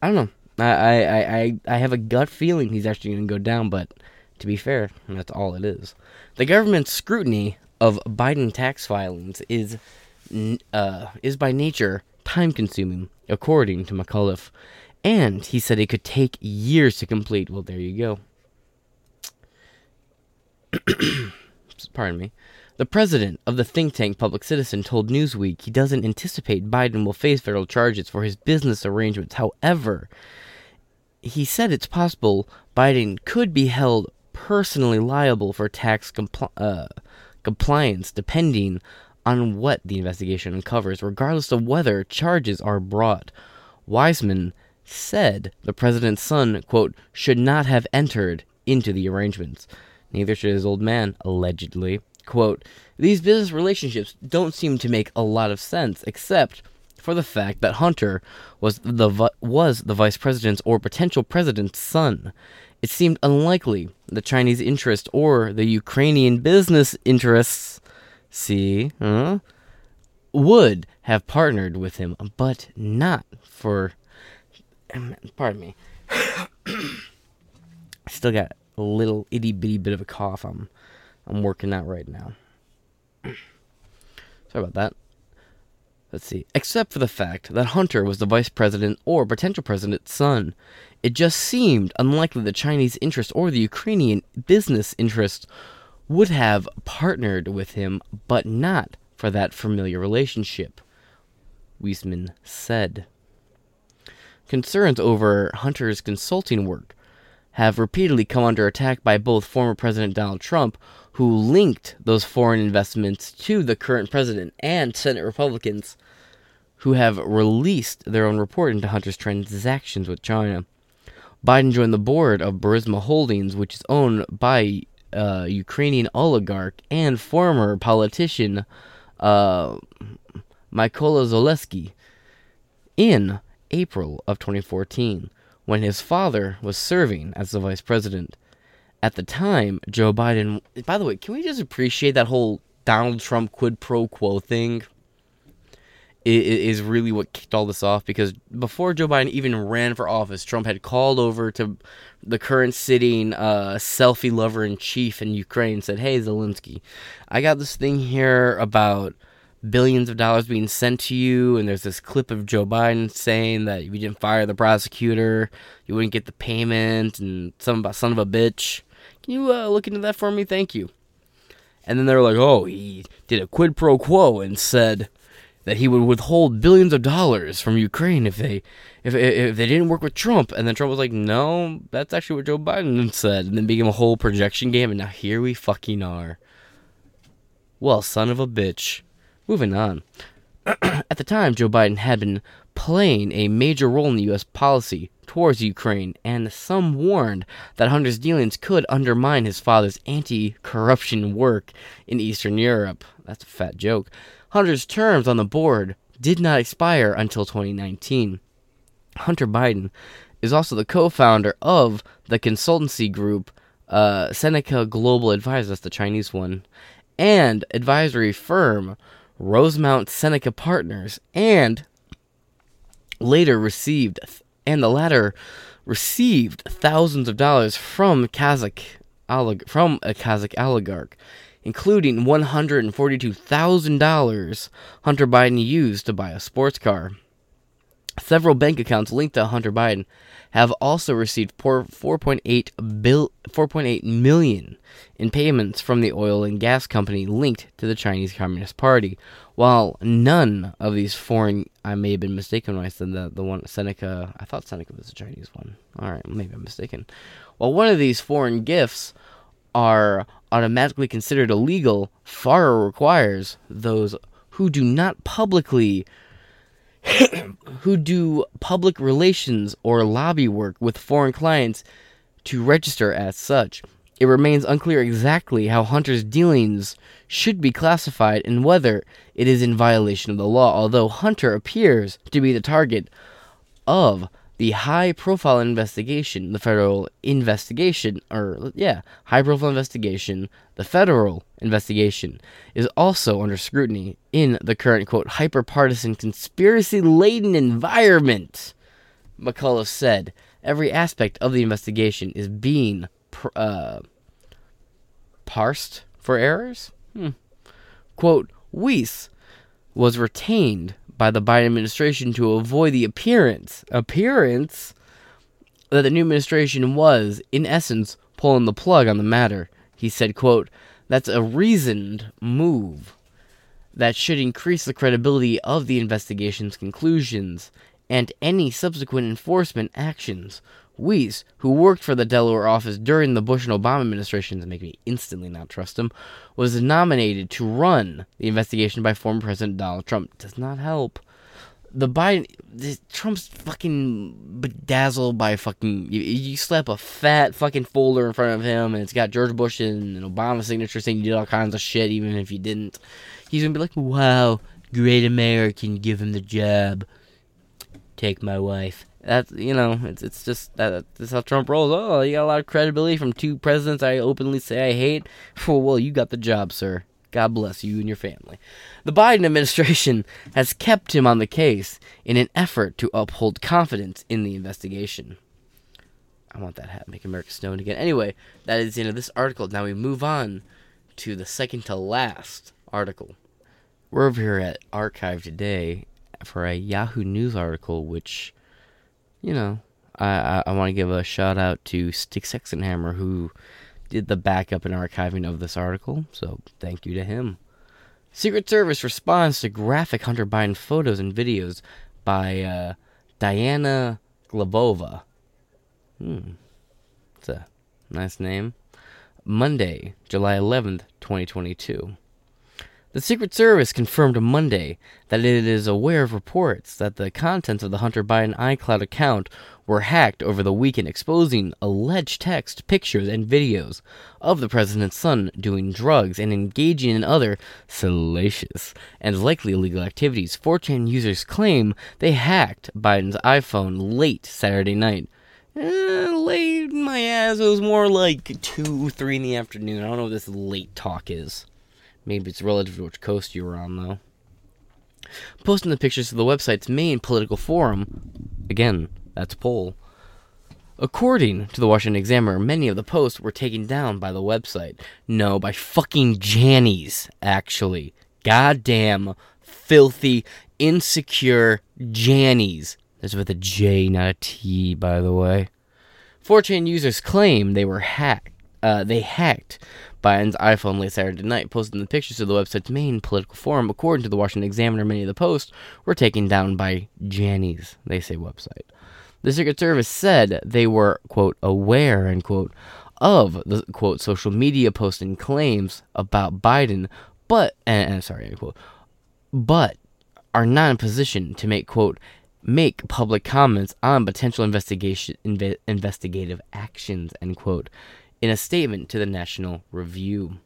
[SPEAKER 13] don't know. I, I, I, I have a gut feeling he's actually going to go down, but to be fair, that's all it is. The government's scrutiny of Biden tax filings is, uh, is by nature time consuming, according to McAuliffe. And he said it could take years to complete. Well, there you go. Pardon me. The president of the think tank Public Citizen told Newsweek he doesn't anticipate Biden will face federal charges for his business arrangements. However, he said it's possible Biden could be held personally liable for tax compl- uh, compliance depending on what the investigation uncovers, regardless of whether charges are brought. Weissman said the president's son, quote, should not have entered into the arrangements. Neither should his old man, allegedly. Quote, these business relationships don't seem to make a lot of sense, except for the fact that Hunter was the vi- was the vice president's or potential president's son. It seemed unlikely the Chinese interest or the Ukrainian business interests see, huh, would have partnered with him, but not for. Pardon me. Still got a little itty bitty bit of a cough. I'm, I'm working out right now. Sorry about that. Let's see. Except for the fact that Hunter was the vice president or potential president's son, it just seemed unlikely the Chinese interest or the Ukrainian business interest would have partnered with him, but not for that familiar relationship, Weissman said. Concerns over Hunter's consulting work have repeatedly come under attack by both former President Donald Trump, who linked those foreign investments to the current president, and Senate Republicans, who have released their own report into Hunter's transactions with China. Biden joined the board of Burisma Holdings, which is owned by uh, Ukrainian oligarch and former politician uh, Mykola Zlochevsky in April of 2014 when his father was serving as the vice president. At the time, Joe Biden. By the way, can we just appreciate that whole Donald Trump quid pro quo thing? Is really what kicked all this off because before Joe Biden even ran for office, Trump had called over to the current sitting uh, selfie lover in chief in Ukraine, and said, "Hey Zelensky, I got this thing here about billions of dollars being sent to you, and there's this clip of Joe Biden saying that if you didn't fire the prosecutor, you wouldn't get the payment, and some about son of a bitch. Can you uh, look into that for me? Thank you. And then they're like, oh, he did a quid pro quo and said that he would withhold billions of dollars from Ukraine if they if if they didn't work with Trump. And then Trump was like, no, that's actually what Joe Biden said, and then became a whole projection game. And now here we fucking are. Well, son of a bitch. Moving on. At the time, Joe Biden had been playing a major role in the U.S. policy towards Ukraine, and some warned that Hunter's dealings could undermine his father's anti corruption work in Eastern Europe. That's a fat joke. Hunter's terms on the board did not expire until 2019. Hunter Biden is also the co founder of the consultancy group uh, Seneca Global Advisors, that's the Chinese one, and advisory firm Rosemont Seneca Partners, and later received, and the latter received thousands of dollars from Kazakh from a Kazakh oligarch, including $142,000 Hunter Biden used to buy a sports car. Several bank accounts linked to Hunter Biden have also received 4.8 bill 4.8 million in payments from the oil and gas company linked to the Chinese Communist Party. While none of these foreign, I may have been mistaken when I said the the one Seneca. I thought Seneca was a Chinese one. All right, maybe I'm mistaken. While one of these foreign gifts are automatically considered illegal, FARA requires those who do not publicly who do public relations or lobby work with foreign clients to register as such. It remains unclear exactly how Hunter's dealings should be classified and whether it is in violation of the law, although Hunter appears to be the target of the high profile investigation, the federal investigation, or yeah, high profile investigation, the federal investigation, is also under scrutiny in the current quote hyper partisan conspiracy laden environment. McCullough said every aspect of the investigation is being uh, parsed for errors. Hmm. Quote, Weiss was retained by the Biden administration to avoid the appearance appearance that the new administration was, in essence, pulling the plug on the matter. He said, quote, That's a reasoned move that should increase the credibility of the investigation's conclusions and any subsequent enforcement actions. Weiss, who worked for the Delaware office during the Bush and Obama administrations, make me instantly not trust him, was nominated to run the investigation by former President Donald Trump. Does not help. The Biden, Trump's fucking bedazzled by fucking. You, you, slap a fat fucking folder in front of him, and it's got George Bush and, and Obama signature saying you did all kinds of shit, even if you didn't. He's gonna be like, "Wow, great American, give him the job." Take my wife that's you know it's it's just that that's how Trump rolls. Oh, you got a lot of credibility from two presidents I openly say I hate. Well, you got the job, sir. God bless you and your family. The Biden administration has kept him on the case in an effort to uphold confidence in the investigation. I want that hat. Make America stoned again. Anyway, that is the end of this article. Now we move on to the second to last article. we're over here at Archive today for a Yahoo News article, which, you know, I, I, I want to give a shout out to Stick Sexenhammer who did the backup and archiving of this article. So thank you to him. Secret Service responds to graphic Hunter Biden photos and videos by uh, Diana Glebova. Hmm. It's a nice name. Monday, July 11th, 2022. The Secret Service confirmed Monday that it is aware of reports that the contents of the Hunter Biden iCloud account were hacked over the weekend, exposing alleged text, pictures, and videos of the president's son doing drugs and engaging in other salacious and likely illegal activities. 4chan users claim they hacked Biden's iPhone late Saturday night. Eh, late my ass. It was more like 2, 3 in the afternoon. I don't know what this late talk is. Maybe it's relative to which coast you were on, though. Posting the pictures to the website's main political forum, again, that's poll. According to the Washington Examiner, many of the posts were taken down by the website. No, by fucking Jannies, actually. Goddamn filthy, insecure Jannies. That's with a J, not a T, by the way. 4chan users claim they were hacked. Uh, they hacked Biden's iPhone late Saturday night, posting the pictures to the website's main political forum. According to the Washington Examiner, many of the posts were taken down by Jannies, they say website. The Secret Service said they were, quote, aware, end quote, of the, quote, social media posting claims about Biden, but, and, and sorry, end quote, but are not in position to make, quote, make public comments on potential investigation inve- investigative actions, end quote in a statement to the National Review.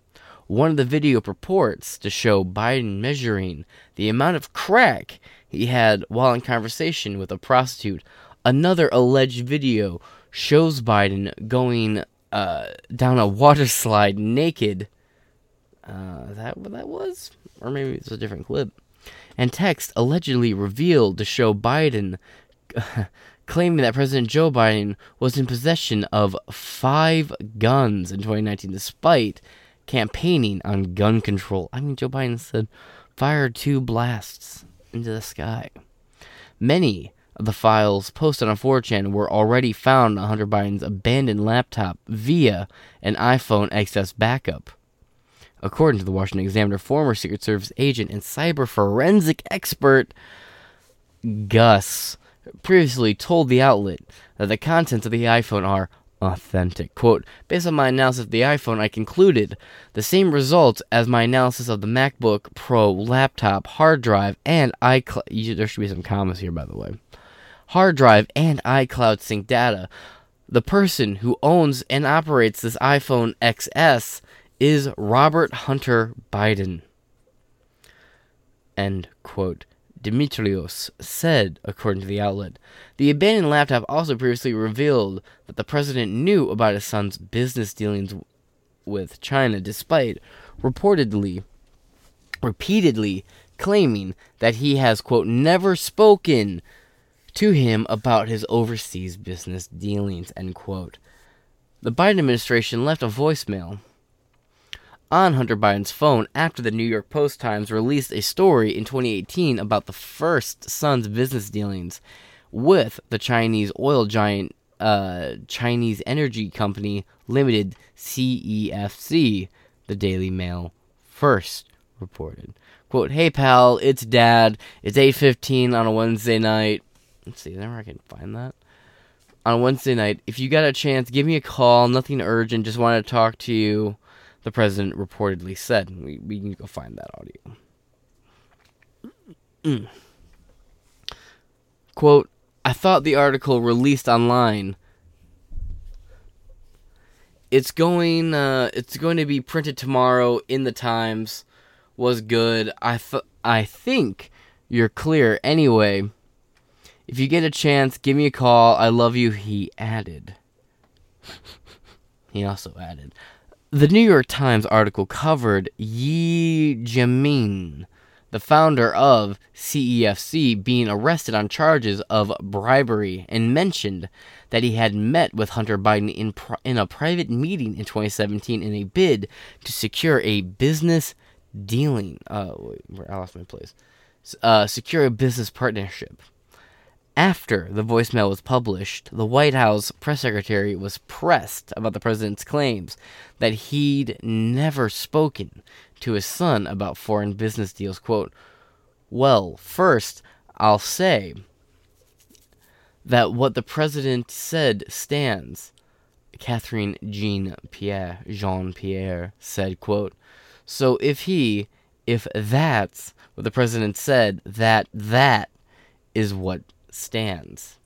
[SPEAKER 13] One of the video purports to show Biden measuring the amount of crack he had while in conversation with a prostitute. Another alleged video shows Biden going uh, down a water slide naked. Uh, that what that was? Or maybe it's a different clip. And text allegedly revealed to show Biden claiming that President Joe Biden was in possession of five guns in 2019, despite campaigning on gun control. I mean, Joe Biden said, fired two blasts into the sky. Many of the files posted on 4chan were already found on Hunter Biden's abandoned laptop via an iPhone XS backup. According to the Washington Examiner, former Secret Service agent and cyber forensic expert Gus previously told the outlet that the contents of the iPhone are authentic. Quote, based on my analysis of the iPhone, I concluded the same results as my analysis of the MacBook Pro laptop, hard drive, and iCloud. There should be some commas here, by the way. Hard drive and iCloud sync data. The person who owns and operates this iPhone XS is Robert Hunter Biden. End quote. Dimitrios said, according to the outlet. The abandoned laptop also previously revealed that the president knew about his son's business dealings with China, despite reportedly, repeatedly claiming that he has, quote, never spoken to him about his overseas business dealings, end quote. The Biden administration left a voicemail on Hunter Biden's phone after the New York Post Times released a story in 2018 about the first son's business dealings with the Chinese oil giant uh, Chinese Energy Company Limited CEFC, the Daily Mail first reported. Quote, Hey pal, it's dad. It's 8.15 on a Wednesday night. Let's see, where I can find that. On Wednesday night, if you got a chance, give me a call. Nothing urgent. Just wanted to talk to you the president reportedly said. We, we can go find that audio. Mm. Quote, I thought the article released online. It's going uh, it's going to be printed tomorrow in the Times was good. I th- I think you're clear anyway. If you get a chance, give me a call. I love you, he added. he also added, the New York Times article covered Ye Jianming, the founder of CEFC, being arrested on charges of bribery and mentioned that he had met with Hunter Biden in, in a private meeting in 2017 in a bid to secure a business dealing. Uh, wait, I lost my place. Uh, secure a business partnership. After the voicemail was published, the White House press secretary was pressed about the president's claims that he'd never spoken to his son about foreign business deals. Quote, Well, first, I'll say that what the president said stands. Catherine Jean Pierre, Jean Pierre said, quote, So if he, if that's what the president said, that that is what stands.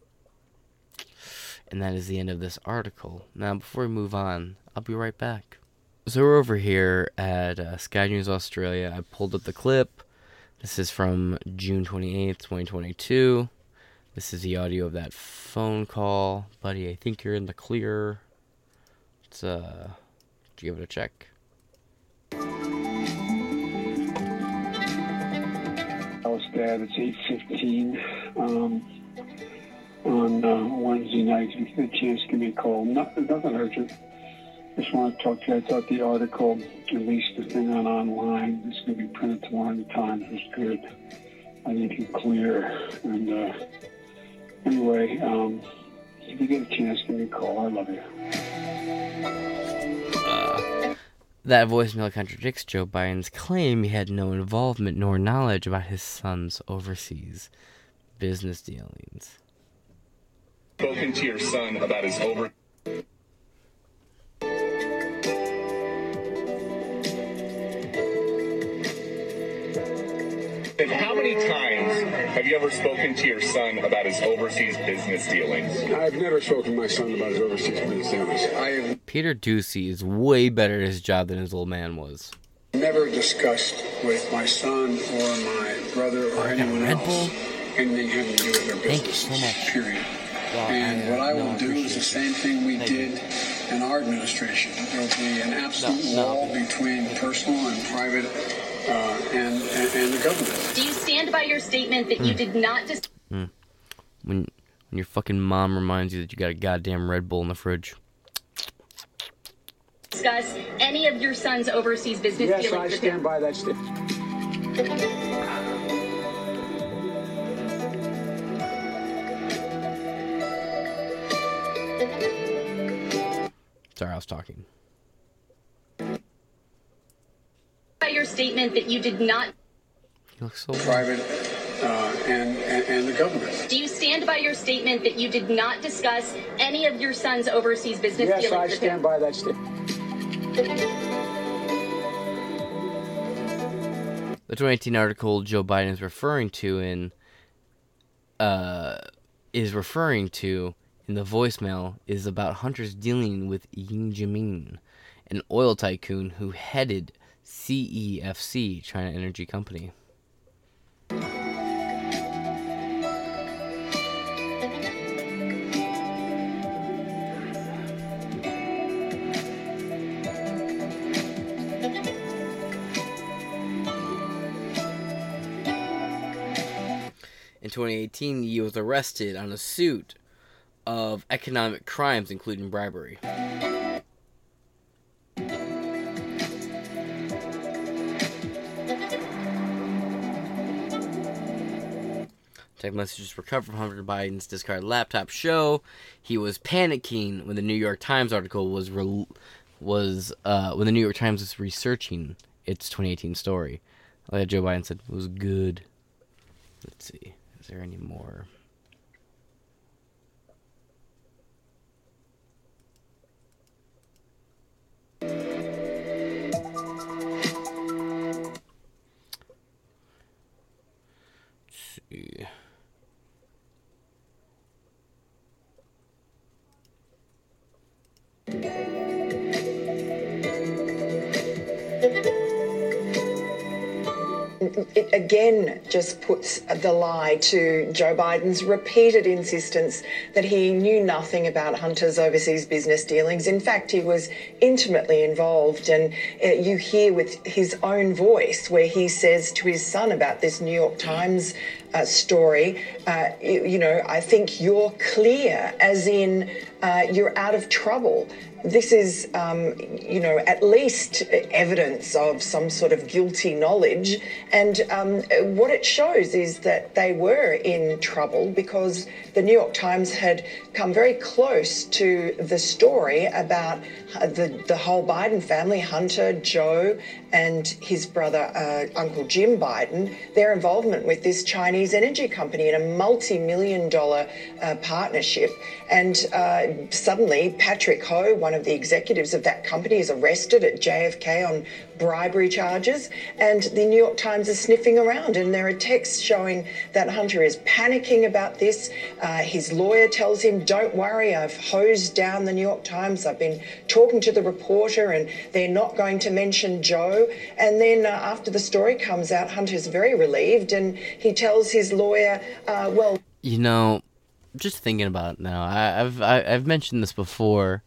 [SPEAKER 13] And that is the end of this article. Now, before we move on, I'll be right back. So we're over here at uh, Sky News Australia. I pulled up the clip. This is from June 28th, 2022. This is the audio of that phone call. Buddy, I think you're in the clear. Let's uh, give it a check.
[SPEAKER 12] I was dad. It's 8.15 um, on uh, Wednesday night. If you get a chance, give me a call. Nothing, nothing urgent. Just want to talk to you. I thought the article, at least the thing on online, it's going to be printed tomorrow in the Times, was good. I think it's clear. And uh, anyway, um, if you get a chance, give me a call. I love you.
[SPEAKER 13] Uh, that voicemail contradicts Joe Biden's claim he had no involvement nor knowledge about his son's overseas business dealings.
[SPEAKER 15] Spoken to your son about his over. And how many times have you ever spoken to your son about his overseas business dealings?
[SPEAKER 12] I've never spoken to my son about his overseas business dealings. I have
[SPEAKER 13] Peter Doocy is way better at his job than his old man was.
[SPEAKER 12] never discussed with my son or my brother or anyone
[SPEAKER 13] Red
[SPEAKER 12] else
[SPEAKER 13] Bull?
[SPEAKER 12] anything having to do with their business.
[SPEAKER 13] Thank you so much.
[SPEAKER 12] Period.
[SPEAKER 13] Wow,
[SPEAKER 12] and
[SPEAKER 13] I,
[SPEAKER 12] what I
[SPEAKER 13] no,
[SPEAKER 12] will
[SPEAKER 13] I
[SPEAKER 12] do is the same thing we
[SPEAKER 13] Thank
[SPEAKER 12] did in our administration. There will be an absolute
[SPEAKER 13] No, no.
[SPEAKER 12] wall between personal and private uh, and, and, and the government.
[SPEAKER 16] Do you stand by your statement that you did not dis-
[SPEAKER 13] Mm. When when your fucking mom reminds you that you got a goddamn Red Bull in the fridge.
[SPEAKER 16] discuss any of your son's overseas business
[SPEAKER 12] Yes,
[SPEAKER 16] dealings
[SPEAKER 12] I stand
[SPEAKER 16] him?
[SPEAKER 12] by that statement.
[SPEAKER 13] Sorry, I was talking.
[SPEAKER 16] By your statement that you did not.
[SPEAKER 13] You look so
[SPEAKER 12] private uh, and, and and the government.
[SPEAKER 16] Do you stand by your statement that you did not discuss any of your son's overseas business
[SPEAKER 12] Yes,
[SPEAKER 16] dealings
[SPEAKER 12] I stand
[SPEAKER 16] him?
[SPEAKER 12] by that statement.
[SPEAKER 13] The 2018 article Joe Biden is referring to in uh is referring to in the voicemail is about hunters dealing with Ying Jimin, an oil tycoon who headed CEFC, China Energy Company. In 2018, he was arrested on a suit of economic crimes, including bribery. Text messages recovered from Hunter Biden's discarded laptop show he was panicking when the New York Times article was re- was uh, when the New York Times was researching its 2018 story. Like Joe Biden said, it was good. Let's see, is there any more? Let's see.
[SPEAKER 17] It again just puts the lie to Joe Biden's repeated insistence that he knew nothing about Hunter's overseas business dealings. In fact, he was intimately involved, and uh, you hear with his own voice where he says to his son about this New York Times uh, story, uh, you, you know, I think you're clear, as in uh, you're out of trouble. This is, um, you know, at least evidence of some sort of guilty knowledge. And um, what it shows is that they were in trouble because the New York Times had come very close to the story about the, the whole Biden family, Hunter, Joe, and his brother, uh, Uncle Jim Biden, their involvement with this Chinese energy company in a multi million dollar uh, partnership. And uh, suddenly, Patrick Ho, one of the executives of that company, is arrested at JFK on bribery charges. And the New York Times is sniffing around, and there are texts showing that Hunter is panicking about this. Uh, his lawyer tells him, Don't worry, I've hosed down the New York Times. I've been talking to the reporter, and they're not going to mention Joe. And then uh, after the story comes out, Hunter's very relieved, and he tells his lawyer, uh, Well,
[SPEAKER 13] you know, just thinking about it now, I, have i have mentioned this before.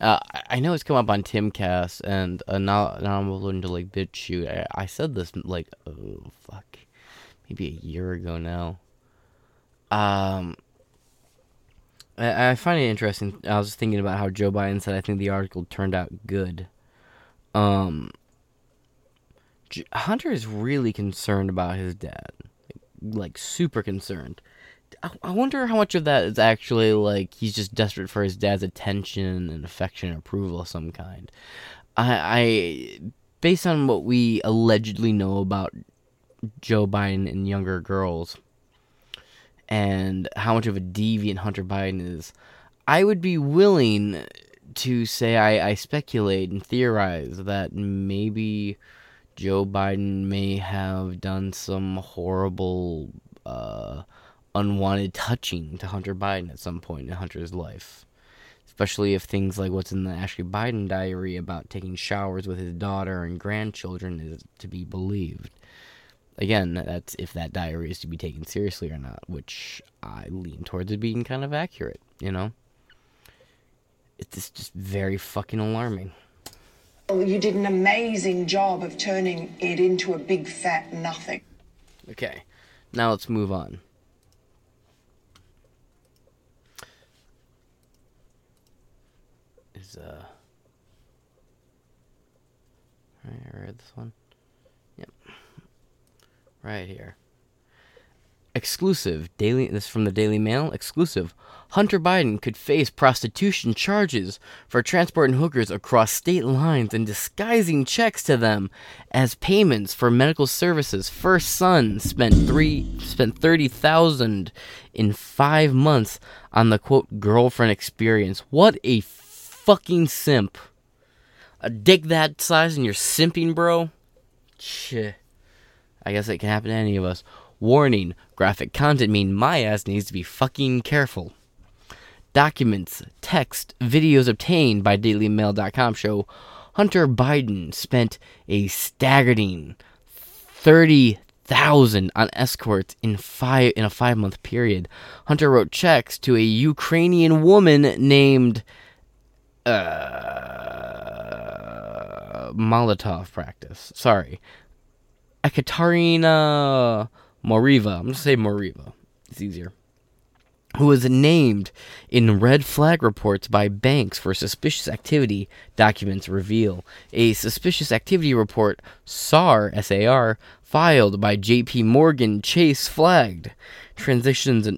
[SPEAKER 13] Uh, I know it's come up on Timcast and uh, now now I'm willing to like BitChute. I, I said this like oh fuck, maybe a year ago now. Um, I, I find it interesting. I was thinking about how Joe Biden said I think the article turned out good. Um, Hunter is really concerned about his dad, like super concerned. I wonder how much of that is actually like he's just desperate for his dad's attention and affection and approval of some kind. I, I based on what we allegedly know about Joe Biden and younger girls and how much of a deviant Hunter Biden is, I would be willing to say I, I speculate and theorize that maybe Joe Biden may have done some horrible uh, unwanted touching to Hunter Biden at some point in Hunter's life. Especially if things like what's in the Ashley Biden diary about taking showers with his daughter and grandchildren is to be believed. Again, that's if that diary is to be taken seriously or not, which I lean towards it being kind of accurate, you know? It's just very fucking alarming.
[SPEAKER 17] Well, You did an amazing job of turning it into a big fat nothing.
[SPEAKER 13] Okay, now let's move on. Is uh right, I read this one. Yep. Right here. Exclusive daily this is from the Daily Mail. Exclusive. Hunter Biden could face prostitution charges for transporting hookers across state lines and disguising checks to them as payments for medical services. First son spent three spent thirty thousand in five months on the quote girlfriend experience. What a fucking simp. A dick that size and you're simping, bro? Shit. I guess it can happen to any of us. Warning graphic content mean my ass needs to be fucking careful. Documents, text, videos obtained by DailyMail.com show Hunter Biden spent a staggering thirty thousand on escorts in five in a five month period. Hunter wrote checks to a Ukrainian woman named uh, Molotov practice. Sorry. Ekaterina Moriva. I'm going to say Moriva. It's easier. Who was named in red flag reports by banks for suspicious activity, documents reveal. A suspicious activity report, SAR, SAR, filed by JP Morgan Chase flagged transactions,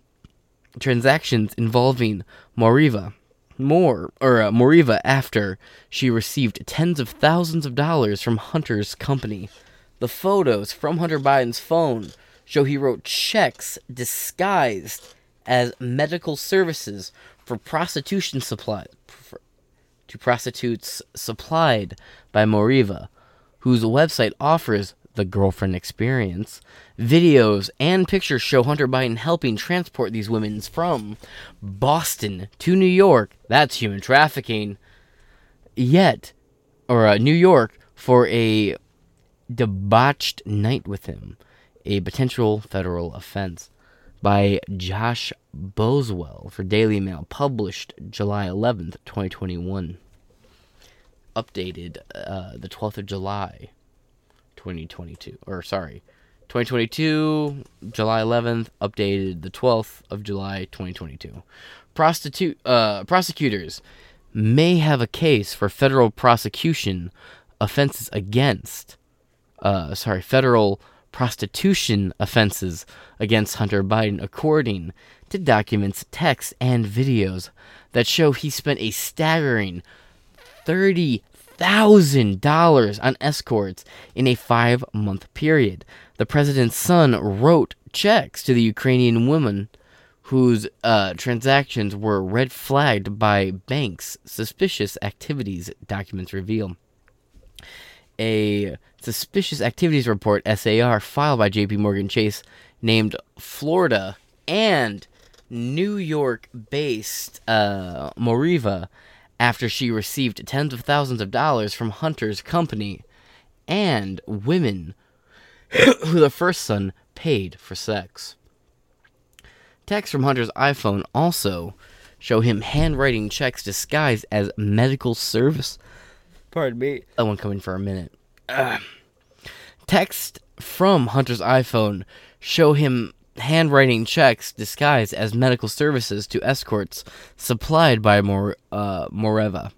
[SPEAKER 13] transactions involving Moriva more or uh, Moriva after she received tens of thousands of dollars from Hunter's company. The photos from Hunter Biden's phone show he wrote checks disguised as medical services for prostitution supply to prostitutes supplied by Moriva, whose website offers the girlfriend experience. Videos and pictures show Hunter Biden helping transport these women from Boston to New York. That's human trafficking. Yet, or uh, New York for a debauched night with him, a potential federal offense. By Josh Boswell for Daily Mail, published July 11th, 2021. Updated uh, the 12th of July, 2022. Or, sorry, 2022, July 11th, updated the 12th of July 2022. Prostitute uh, prosecutors may have a case for federal prosecution offenses against uh, sorry, federal prostitution offenses against Hunter Biden according to documents, texts, and videos that show he spent a staggering $30,000 on escorts in a five month period. The president's son wrote checks to the Ukrainian woman whose uh, transactions were red flagged by banks' suspicious activities, documents reveal. A suspicious activities report, SAR, filed by JP Morgan Chase, named Florida and New York based uh, Moriva after she received tens of thousands of dollars from Hunter's company and women who the first son paid for sex. Texts from Hunter's iPhone also show him handwriting checks disguised as medical service. Pardon me. That one coming for a minute. Uh, text from Hunter's iPhone show him handwriting checks disguised as medical services to escorts supplied by uh, Moreva,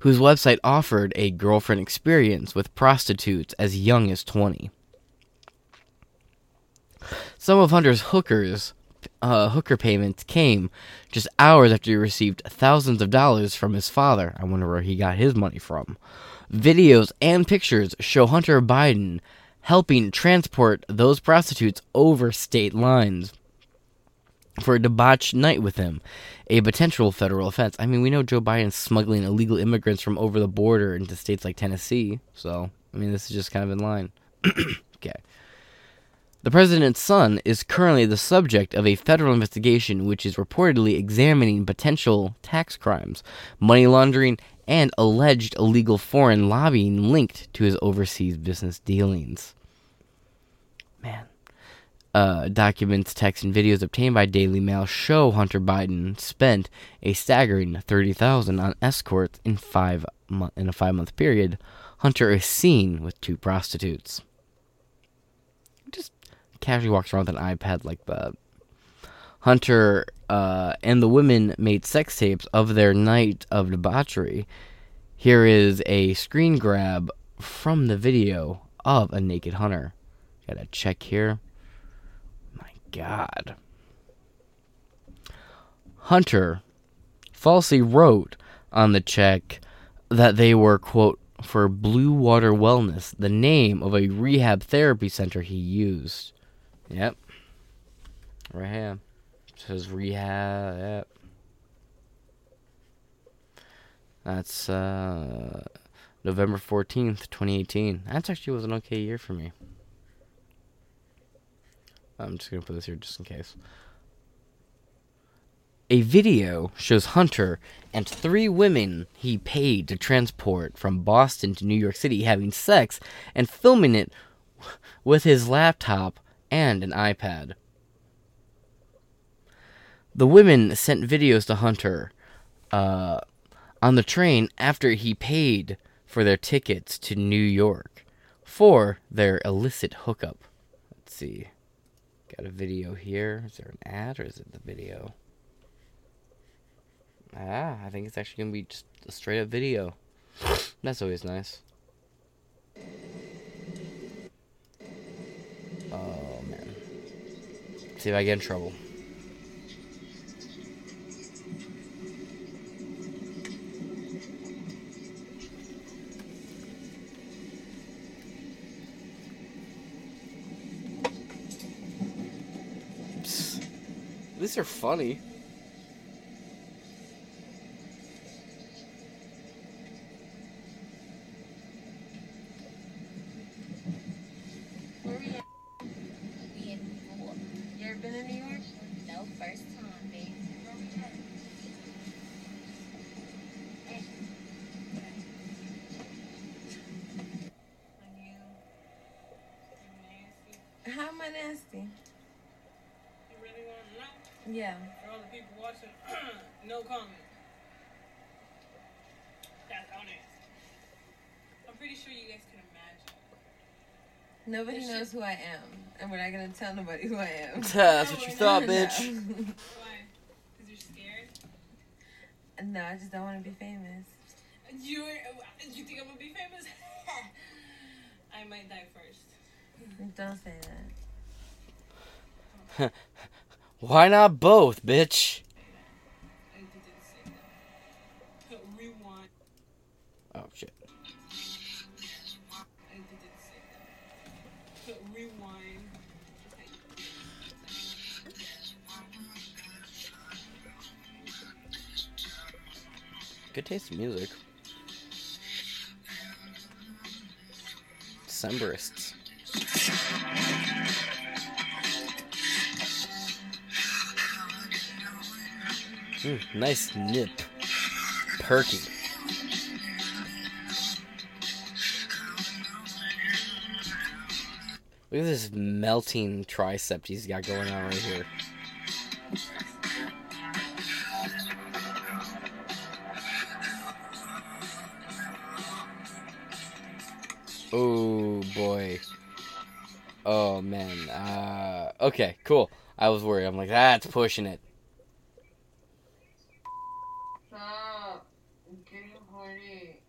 [SPEAKER 13] whose website offered a girlfriend experience with prostitutes as young as 20. Some of Hunter's hookers uh, hooker payments came just hours after he received thousands of dollars from his father. I wonder where he got his money from. Videos and pictures show Hunter Biden helping transport those prostitutes over state lines for a debauched night with him, a potential federal offense. I mean, we know Joe Biden's smuggling illegal immigrants from over the border into states like Tennessee, so I mean, this is just kind of in line. okay. The president's son is currently the subject of a federal investigation which is reportedly examining potential tax crimes, money laundering, and alleged illegal foreign lobbying linked to his overseas business dealings. Man. Uh, documents, texts, and videos obtained by Daily Mail show Hunter Biden spent a staggering thirty thousand on escorts in five mo- in a five month period. Hunter is seen with two prostitutes. Just casually walks around with an iPad like that. Hunter uh, and the women made sex tapes of their night of debauchery. Here is a screen grab from the video of a naked Hunter. Gotta check here. My God. Hunter falsely wrote on the check that they were, quote, for Blue Water Wellness, the name of a rehab therapy center he used. Yep. Right here. It says rehab. Yep. That's uh, November 14th, 2018. That actually was an okay year for me. I'm just to put this here just in case. A video shows Hunter and three women he paid to transport from Boston to New York City having sex and filming it with his laptop and an iPad. The women sent videos to Hunter uh, on the train after he paid for their tickets to New York for their illicit hookup. Let's see. Got a video here. Is there an ad or is it the video? Ah, I think it's actually going to be just a straight up video. That's always nice. Oh, man. See if I get in trouble. These are funny.
[SPEAKER 18] How am I nasty? Yeah.
[SPEAKER 19] For all the people watching, no comment. That's honest. I'm pretty sure you guys can imagine.
[SPEAKER 18] Nobody knows who I am, and we're not gonna tell nobody who I am.
[SPEAKER 13] That's what you thought,
[SPEAKER 18] No.
[SPEAKER 13] bitch.
[SPEAKER 19] Why? Because you're scared?
[SPEAKER 18] No, I just don't want to be famous.
[SPEAKER 19] You oh, uh, you think I'm gonna be famous? I might die first.
[SPEAKER 18] Don't say that.
[SPEAKER 13] Why not both, bitch? Good taste in music. Decemberists. Mm, nice nip. Perky. Look at this melting tricep he's got going on right here. Oh boy. Oh man. Uh, okay, cool. I was worried. I'm like, that's pushing it.
[SPEAKER 18] Stop. I'm getting horny.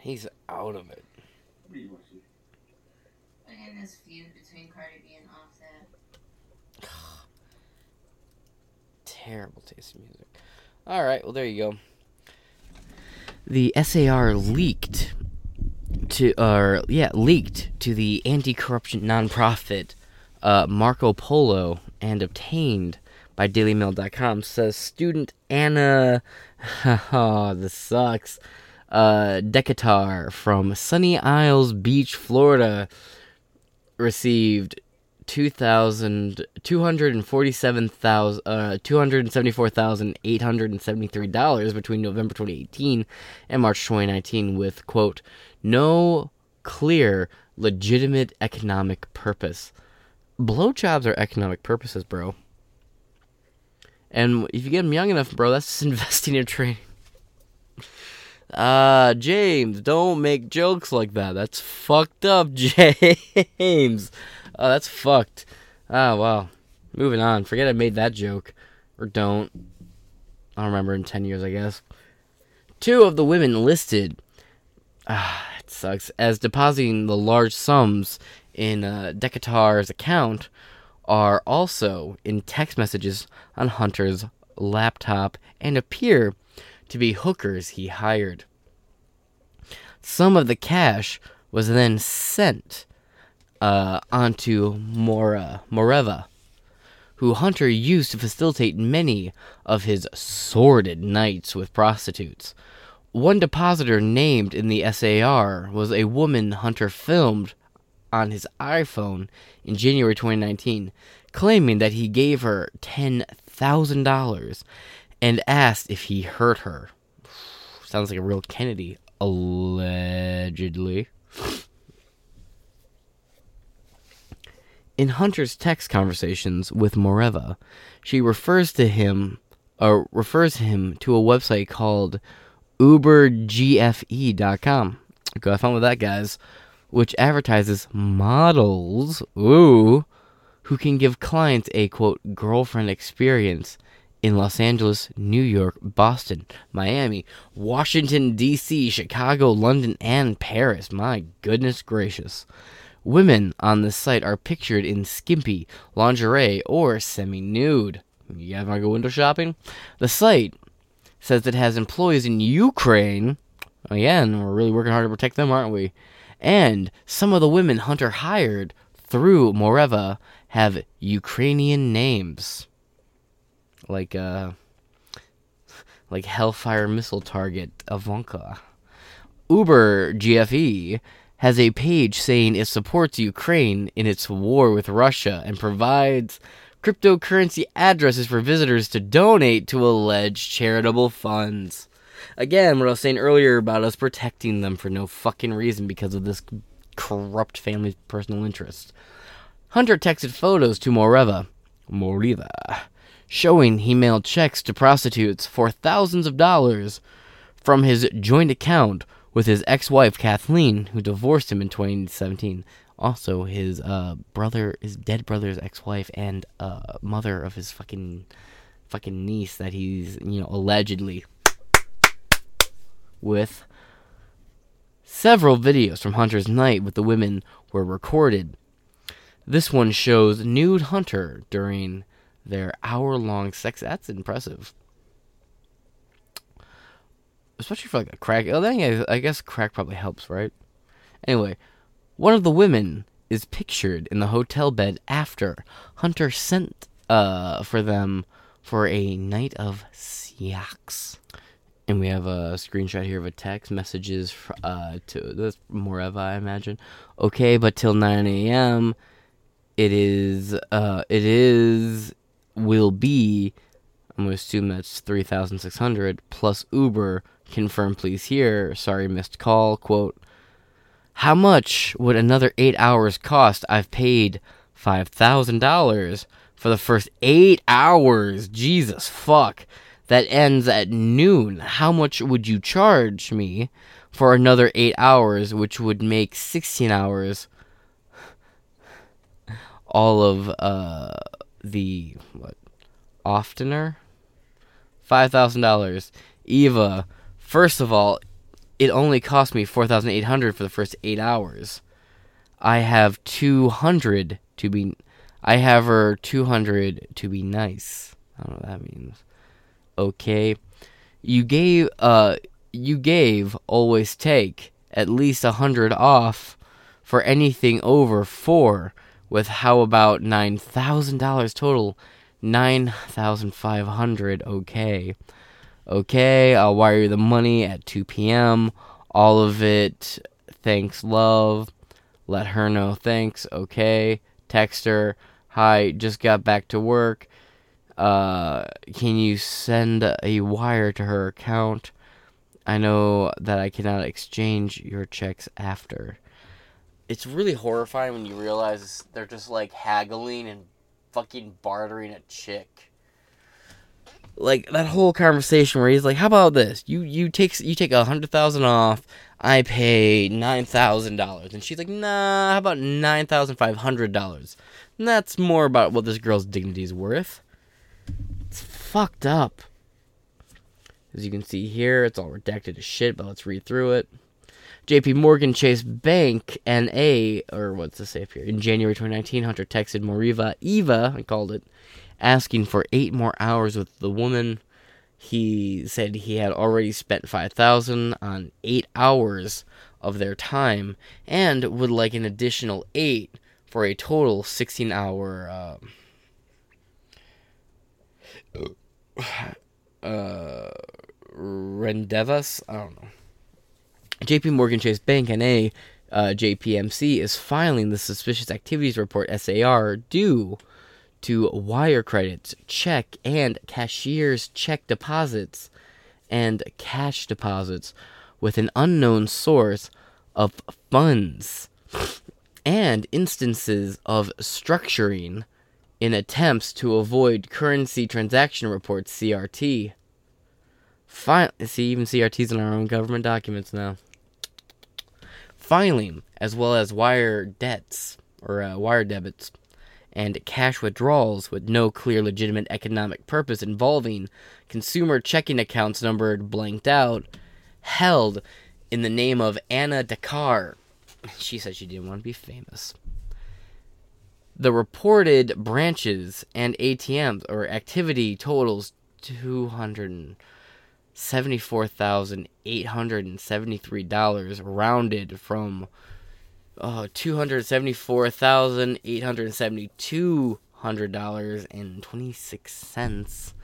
[SPEAKER 13] He's out of it.
[SPEAKER 18] Look at this feud between Cardi B and Offset.
[SPEAKER 13] Terrible taste in music. All right, well there you go. The SAR leaked to, or yeah, leaked to the anti-corruption nonprofit uh, Marco Polo and obtained by DailyMail.com. Says student Anna, oh, this sucks. Uh, Decatur from Sunny Isles Beach, Florida, received two thousand two hundred and forty seven thousand uh between November twenty eighteen and March twenty nineteen with quote no clear legitimate economic purpose. Blowjobs are economic purposes, bro. And if you get them young enough, bro, that's just investing in training. Uh, James, don't make jokes like that. That's fucked up, James. Oh, that's fucked. Oh, wow. Moving on. Forget I made that joke. Or don't. I don't remember in 10 years, I guess. Two of the women listed, ah, it sucks, as depositing the large sums in uh, Decatur's account are also in text messages on Hunter's laptop and appear to be hookers he hired. Some of the cash was then sent uh, onto Mora, Moreva, who Hunter used to facilitate many of his sordid nights with prostitutes. One depositor named in the SAR was a woman Hunter filmed on his iPhone in January 2019, claiming that he gave her $10,000 and asked if he hurt her. Sounds like a real Kennedy, allegedly. In Hunter's text conversations with Moreva, she refers to him or refers him to a website called ubergfe.com. Go have fun with that, guys. Which advertises models, ooh, who can give clients a quote girlfriend experience in Los Angeles, New York, Boston, Miami, Washington, D.C., Chicago, London, and Paris. My goodness gracious. Women on the site are pictured in skimpy, lingerie, or semi nude. You guys want to go window shopping? The site says it has employees in Ukraine. Again, we're really working hard to protect them, aren't we? And some of the women Hunter hired through Moreva have Ukrainian names. Like, uh, like Hellfire missile target Ivanka. Uber GFE has a page saying it supports Ukraine in its war with Russia and provides cryptocurrency addresses for visitors to donate to alleged charitable funds. Again, what I was saying earlier about us protecting them for no fucking reason because of this corrupt family's personal interest. Hunter texted photos to Moreva, Moriva, showing he mailed checks to prostitutes for thousands of dollars from his joint account with his ex-wife Kathleen, who divorced him in 2017. Also, his uh, brother, his dead brother's ex-wife, and uh, mother of his fucking fucking niece that he's you know allegedly with. Several videos from Hunter's night with the women were recorded. This one shows nude Hunter during their hour-long sex. That's impressive especially for like a crack. Oh, then I guess crack probably helps, right? Anyway, one of the women is pictured in the hotel bed after Hunter sent uh for them for a night of sex. And we have a screenshot here of a text messages uh to this Moreva, I imagine. Okay, but till 9 a.m. It is uh it is will be I'm gonna assume that's 3,600 plus Uber Confirm, please here. Sorry, missed call. Quote, How much would another eight hours cost? I've paid $5,000 for the first eight hours. Jesus fuck. That ends at noon. How much would you charge me for another eight hours, which would make 16 hours? All of uh, the, what, oftener? $5,000. Eva, First of all, it only cost me 4800 for the first 8 hours. I have 200 to be I have her 200 to be nice. I don't know what that means. Okay. You gave uh you gave always take at least a 100 off for anything over 4 with how about $9,000 total? 9,500 okay. Okay, I'll wire you the money at 2 p.m. All of it. Thanks, love. Let her know thanks. Okay. Text her. Hi, just got back to work. Uh, can you send a wire to her account? I know that I cannot exchange your checks after. It's really horrifying when you realize they're just like haggling and fucking bartering a chick like that whole conversation where he's like, "How about this? You you take you take a hundred thousand off. I pay nine thousand dollars." And she's like, "Nah, how about nine thousand five hundred dollars?" That's more about what this girl's dignity is worth. It's fucked up. As you can see here, it's all redacted as shit, but let's read through it. JP Morgan Chase Bank NA, or what's say up here? In January 2019, Hunter texted Moriva Eva, I called it, asking for eight more hours with the woman. He said he had already spent 5000 on eight hours of their time and would like an additional eight for a total 16 hour uh, uh, rendezvous. I don't know. JP Morgan Chase Bank NA uh, JPMC is filing the suspicious activities report SAR due to wire credits, check and cashier's check deposits, and cash deposits with an unknown source of funds, and instances of structuring in attempts to avoid currency transaction reports CRT. Fi- see, even CRTs in our own government documents now. Filing, as well as wire debts or uh, wire debits and cash withdrawals with no clear legitimate economic purpose involving consumer checking accounts numbered blanked out, held in the name of Anna Dakar. She said she didn't want to be famous. The reported branches and ATMs or activity totals two hundred seventy-four thousand eight hundred and seventy-three dollars, rounded from uh, two hundred seventy-four thousand eight hundred seventy-two hundred dollars and twenty-six cents,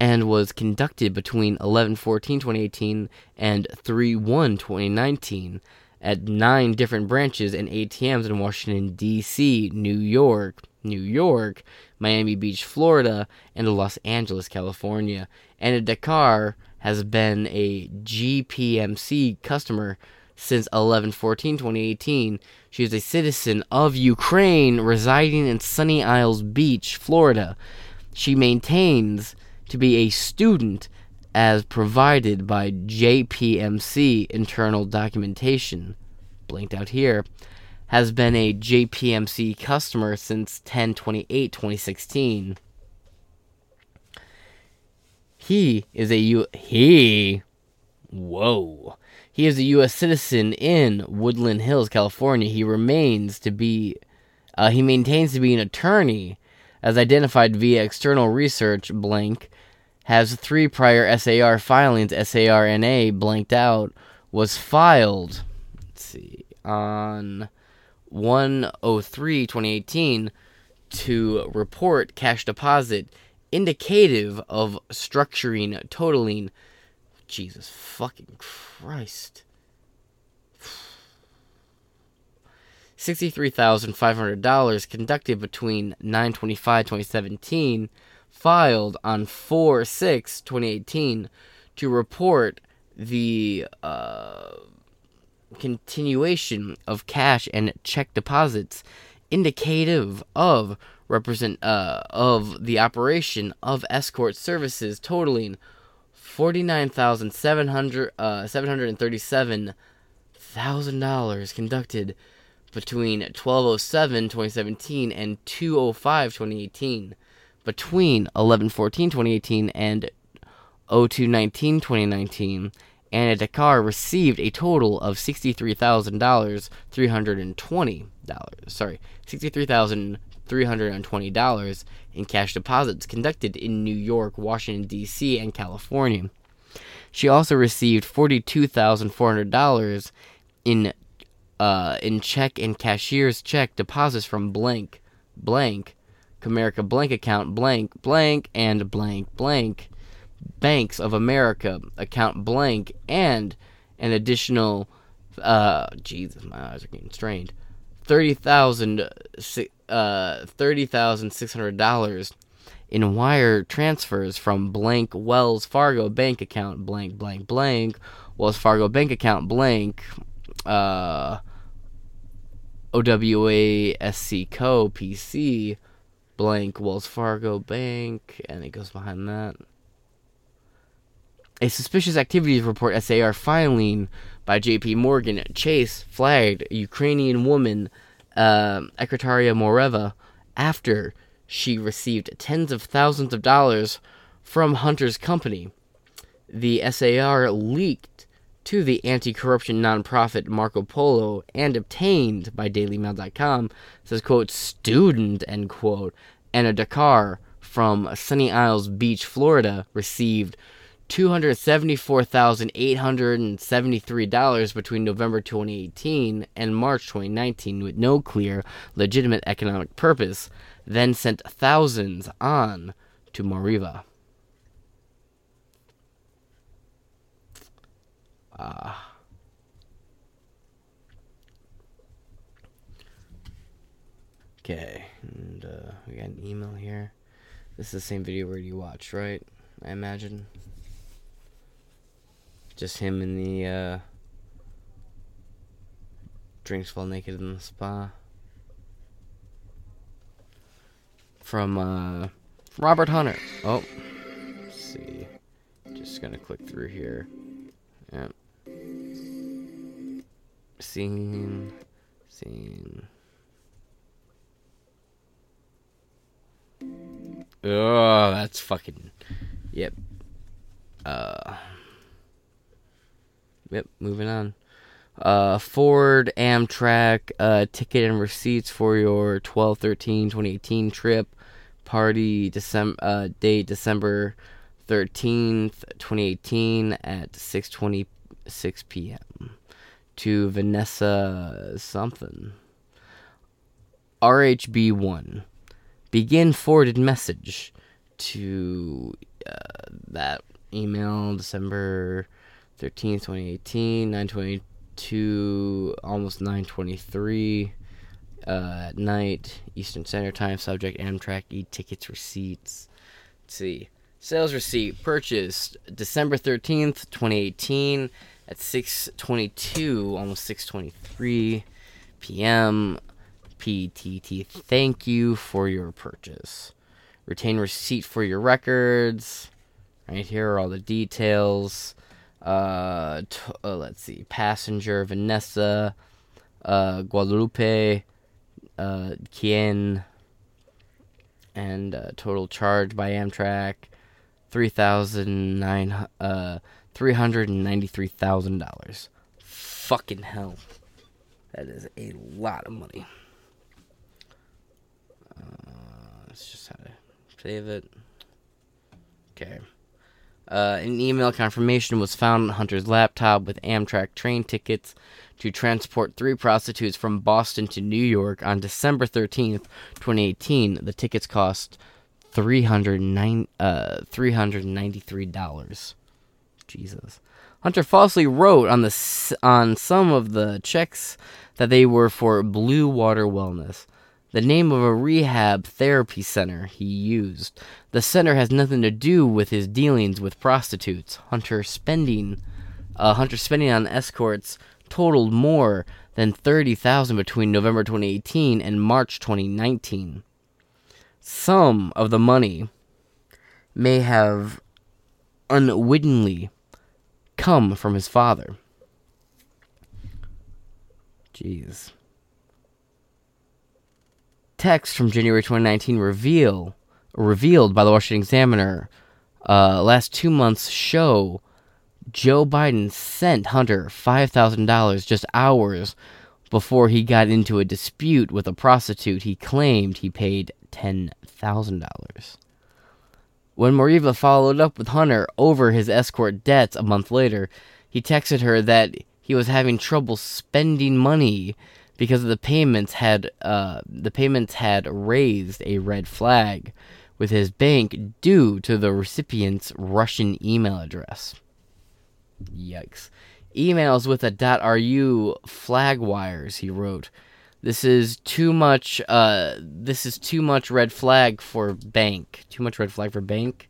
[SPEAKER 13] and was conducted between 11-14-2018 and 3-1-2019 at nine different branches and ATMs in Washington D.C., New York, New York, Miami Beach, Florida, and Los Angeles, California. And Dakar has been a GPMC customer since 11 14 2018. She is a citizen of Ukraine residing in Sunny Isles Beach, Florida. She maintains to be a student as provided by JPMC internal documentation, blanked out here, has been a JPMC customer since 10 28 2016. He is a U he whoa. He is a US citizen in Woodland Hills, California. He remains to be uh, he maintains to be an attorney as identified via external research blank has three prior SAR filings SARNA blanked out was filed let's see on 103 2018 to report cash deposit indicative of structuring totaling Jesus fucking Christ. $63,500 conducted between 925 2017 filed on 4 6 2018 to report the uh, continuation of cash and check deposits indicative of represent uh, of the operation of escort services totaling forty nine thousand seven hundred uh, seven hundred and thirty seven thousand dollars conducted between 1207 2017 and 205 2018 between 1114 2018 and 0219 2019 Anna Dakar received a total of $63,000 320 dollars in cash deposits conducted in New York, Washington D.C. and California. She also received $42,400 in uh, in check and cashier's check deposits from blank blank Comerica blank account blank blank and blank blank Banks of America account blank and an additional uh Jesus my eyes are getting strained thirty thousand uh thirty thousand six hundred dollars in wire transfers from blank Wells Fargo bank account blank blank blank Wells Fargo bank account blank uh Owasco PC blank Wells Fargo Bank and it goes behind that. A suspicious activities report SAR filing by JP Morgan Chase flagged a Ukrainian woman, uh, Moreva, after she received tens of thousands of dollars from Hunter's company. The SAR leaked to the anti corruption nonprofit Marco Polo and obtained by DailyMail.com says, quote, student, end quote, Anna Dakar from Sunny Isles Beach, Florida, received $274,873 between November 2018 and March 2019 with no clear, legitimate economic purpose, then sent thousands on to Moriva. Uh. Okay, and uh, we got an email here. This is the same video where you watched, right? I imagine. Just him in the uh, drinks while naked in the spa. From uh, Robert Hunter. Oh, let's see. Just gonna click through here. Yep. Scene. Scene. Oh, that's fucking. Yep. Uh. Yep, moving on. Uh, Ford Amtrak uh, ticket and receipts for your 12 13 2018 trip. Party December uh, date December 13th, 2018 at 6:26 p.m. to Vanessa something. RHB1 begin forwarded message to uh, that email December 13th 2018 922 almost 923 uh, at night Eastern Standard Time subject Amtrak e-tickets receipts let's see sales receipt purchased December 13th 2018 at 622 almost 623 p.m. PTT, thank you for your purchase. Retain receipt for your records. Right here are all the details. Uh, t- uh, let's see. Passenger Vanessa, uh, Guadalupe, uh, Kien, and uh, total charge by Amtrak, three thousand nine uh three hundred and ninety three thousand dollars. Fucking hell, that is a lot of money. Uh, let's just how to save it. Okay. Uh, an email confirmation was found on Hunter's laptop with Amtrak train tickets to transport three prostitutes from Boston to New York on December 13th, 2018. The tickets cost 309, uh, $393. Jesus. Hunter falsely wrote on the on some of the checks that they were for Blue Water Wellness the name of a rehab therapy center he used. The center has nothing to do with his dealings with prostitutes. Hunter spending, uh, Hunter spending on escorts totaled more than thirty thousand between November 2018 and March 2019. Some of the money may have unwittingly come from his father. Jeez text from January 2019 reveal revealed by the Washington Examiner uh, last two months show Joe Biden sent Hunter $5,000 just hours before he got into a dispute with a prostitute he claimed he paid $10,000. When Moriva followed up with Hunter over his escort debts a month later, he texted her that he was having trouble spending money because the payments had uh, the payments had raised a red flag with his bank due to the recipient's Russian email address. Yikes. Emails with a .ru flag wires, he wrote. This is too much uh this is too much red flag for bank. Too much red flag for bank.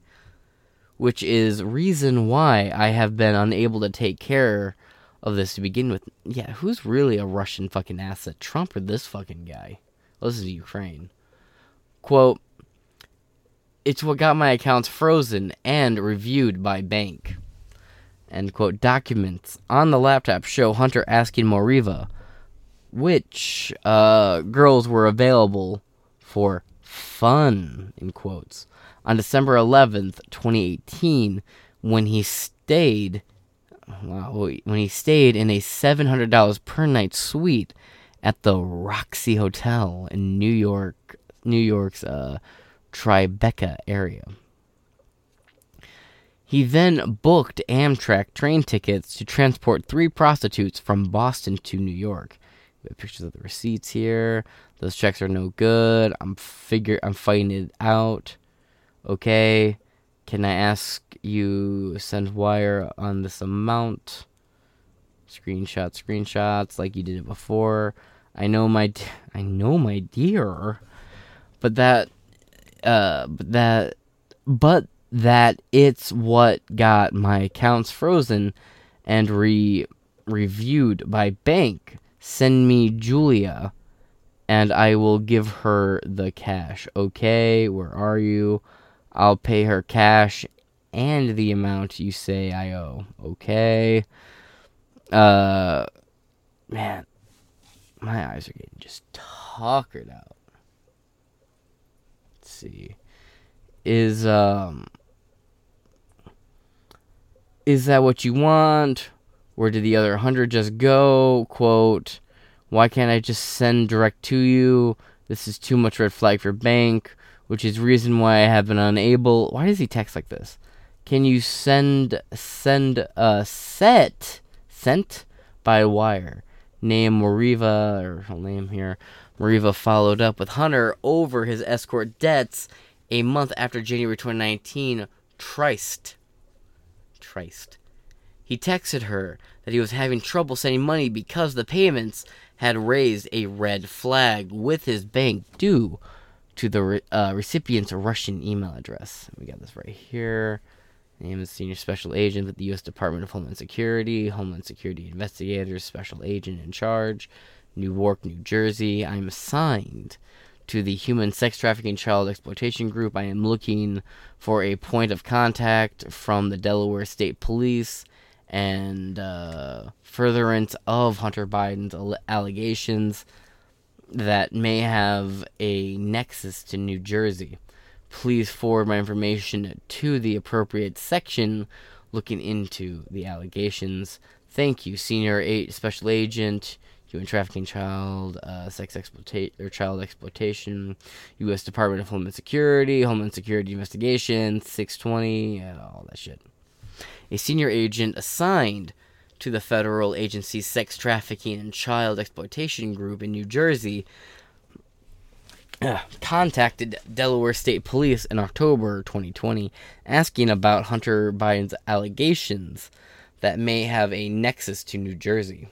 [SPEAKER 13] Which is reason why I have been unable to take care of this to begin with. Yeah, who's really a Russian fucking asset? Trump or this fucking guy? Well, this is Ukraine. Quote, it's what got my accounts frozen and reviewed by bank. End quote. Documents on the laptop show Hunter asking Moriva which uh, girls were available for fun, in quotes, on December 11th, 2018, when he stayed wow, when he stayed in a $700 per night suite at the Roxy Hotel in New York, New York's uh, Tribeca area. He then booked Amtrak train tickets to transport three prostitutes from Boston to New York. We have pictures of the receipts here. Those checks are no good. I'm figure I'm fighting it out. Okay. Can I ask you send wire on this amount? Screenshot, screenshots, like you did it before. I know my, d- I know my dear, but that, uh, that, but that it's what got my accounts frozen and re reviewed by bank. Send me Julia, and I will give her the cash. Okay, where are you? I'll pay her cash and the amount you say I owe. Okay. Uh, man, my eyes are getting just tuckered out. Let's see. Is, um, is that what you want? Where did the other hundred just go? Quote, why can't I just send direct to you? This is too much red flag for bank which is reason why I have been unable. Why does he text like this? Can you send send a set sent by wire? Name Moriva or her name here. Moriva followed up with Hunter over his escort debts a month after January 2019. Trist. Trist. He texted her that he was having trouble sending money because the payments had raised a red flag with his bank due to the uh, recipient's Russian email address. We got this right here. Name is Senior Special Agent at the U.S. Department of Homeland Security, Homeland Security Investigators, Special Agent in Charge, Newark, New Jersey. I'm assigned to the human sex trafficking child exploitation group. I am looking for a point of contact from the Delaware State Police and uh, furtherance of Hunter Biden's allegations that may have a nexus to New Jersey. Please forward my information to the appropriate section looking into the allegations. Thank you, Senior Eight Special Agent, Human Trafficking, Child uh, Sex Exploitation or Child Exploitation, U.S. Department of Homeland Security, Homeland Security Investigation, 620, all that shit. A senior agent assigned to the federal agency's sex trafficking and child exploitation group in New Jersey uh, contacted Delaware State Police in October 2020 asking about Hunter Biden's allegations that may have a nexus to New Jersey.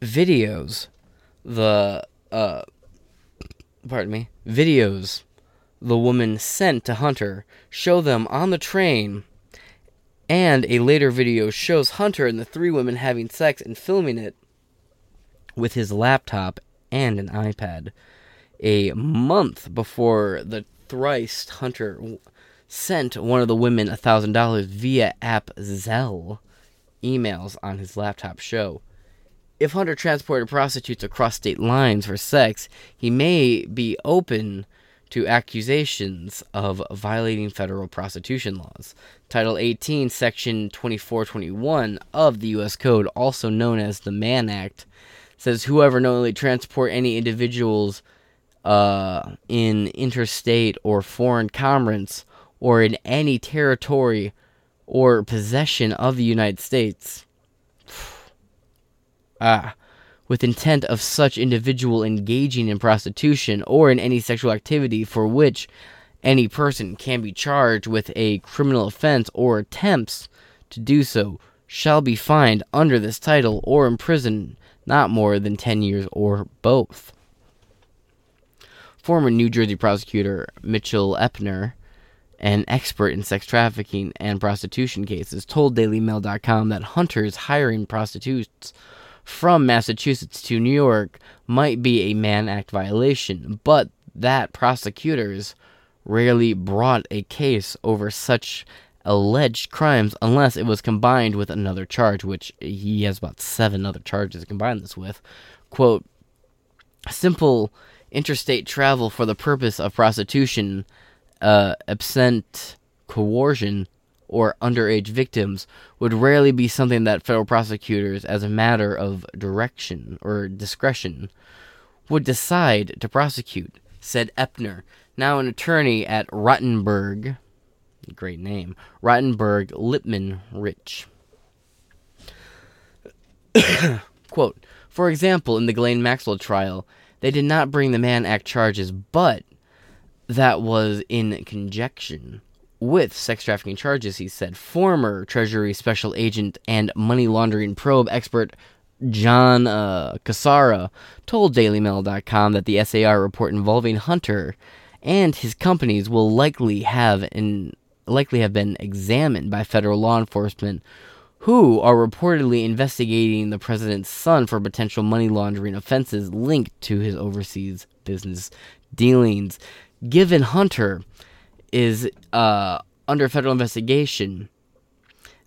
[SPEAKER 13] Videos, the, uh, pardon me, videos the woman sent to Hunter show them on the train and a later video shows Hunter and the three women having sex and filming it with his laptop and an iPad. A month before the thrice Hunter sent one of the women $1,000 via app Zelle emails on his laptop show. If Hunter transported prostitutes across state lines for sex, he may be open to accusations of violating federal prostitution laws. Title 18, Section 2421 of the U.S. Code, also known as the Mann Act, says whoever knowingly transport any individuals uh, in interstate or foreign commerce or in any territory or possession of the United States. ah with intent of such individual engaging in prostitution or in any sexual activity for which any person can be charged with a criminal offense or attempts to do so shall be fined under this title or imprisoned not more than 10 years or both. Former New Jersey prosecutor Mitchell Epner, an expert in sex trafficking and prostitution cases, told DailyMail.com that hunters hiring prostitutes from Massachusetts to New York might be a Mann Act violation, but that prosecutors rarely brought a case over such alleged crimes unless it was combined with another charge, which he has about seven other charges to combine this with. Quote, simple interstate travel for the purpose of prostitution, uh, absent coercion, or underage victims would rarely be something that federal prosecutors, as a matter of direction or discretion, would decide to prosecute, said Epner, now an attorney at Rottenberg, great name, Rottenberg Lipman Rich. Quote, for example, in the Ghislaine Maxwell trial, they did not bring the Mann Act charges, but that was in conjunction with sex trafficking charges, he said. Former Treasury Special Agent and money laundering probe expert John uh, Cassara told DailyMail.com that the SAR report involving Hunter and his companies will likely have in, likely have been examined by federal law enforcement who are reportedly investigating the president's son for potential money laundering offenses linked to his overseas business dealings. Given Hunter is uh, under federal investigation,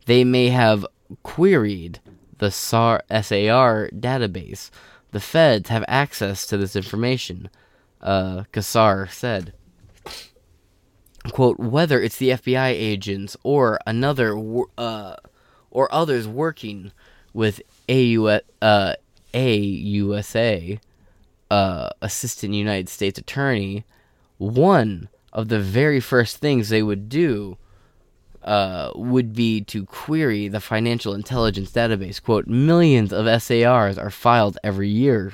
[SPEAKER 13] they may have queried the SAR, SAR database. The feds have access to this information, uh, Kassar said. Quote, whether it's the FBI agents or another, uh, or others working with uh, AUSA, uh, Assistant United States Attorney, one of the very first things they would do uh, would be to query the financial intelligence database. Quote, millions of SARs are filed every year.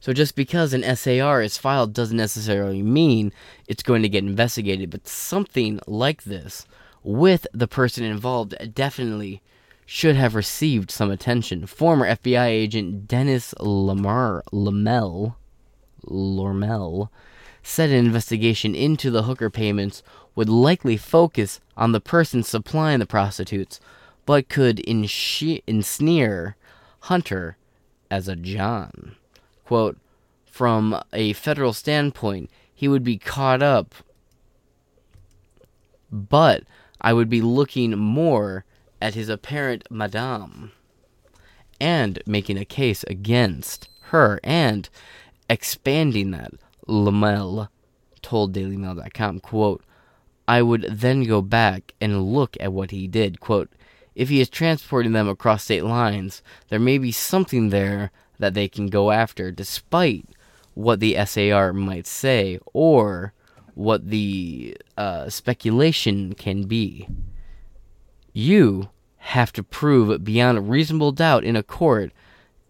[SPEAKER 13] So just because an SAR is filed doesn't necessarily mean it's going to get investigated, but something like this with the person involved definitely should have received some attention. Former FBI agent Dennis Lamar Lamel Lormel said an investigation into the hooker payments would likely focus on the person supplying the prostitutes, but could ensnare Hunter as a John. Quote, from a federal standpoint, he would be caught up. But I would be looking more at his apparent madame and making a case against her and expanding that. Lamel told DailyMail.com, quote, I would then go back and look at what he did. Quote, if he is transporting them across state lines, there may be something there that they can go after, despite what the SAR might say or what the uh, speculation can be. You have to prove beyond a reasonable doubt in a court,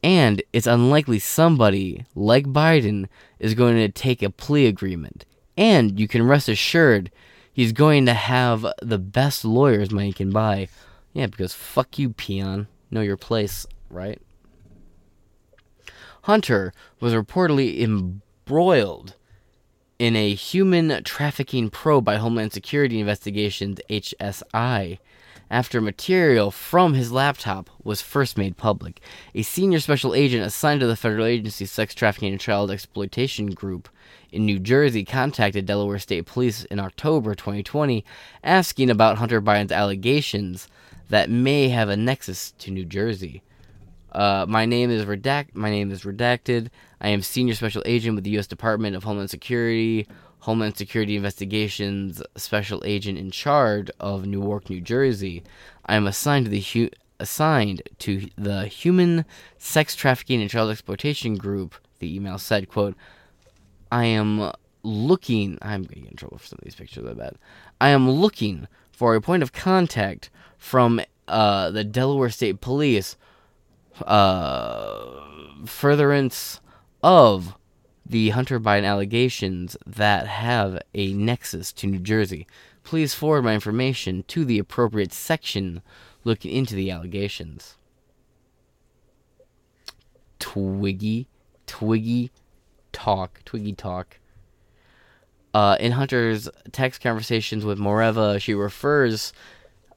[SPEAKER 13] and it's unlikely somebody like Biden is going to take a plea agreement. And you can rest assured he's going to have the best lawyers money can buy. Yeah, because fuck you, peon. Know your place, right? Hunter was reportedly embroiled in a human trafficking probe by Homeland Security Investigations HSI after material from his laptop was first made public. A senior special agent assigned to the federal agency Sex Trafficking and Child Exploitation Group in New Jersey contacted Delaware State Police in October 2020 asking about Hunter Biden's allegations that may have a nexus to New Jersey. Uh, my name is redact. My name is redacted. I am senior special agent with the U.S. Department of Homeland Security, Homeland Security Investigations Special Agent in charge of Newark, New Jersey. I am assigned to the hu- assigned to the Human Sex Trafficking and Child Exploitation Group. The email said, "quote I am looking. I'm getting in trouble for some of these pictures. I bet. I am looking for a point of contact from uh, the Delaware State Police uh, furtherance of the Hunter Biden allegations that have a nexus to New Jersey. Please forward my information to the appropriate section looking into the allegations. Twiggy, Twiggy, talk, Twiggy talk. Uh, in Hunter's text conversations with Moreva, she refers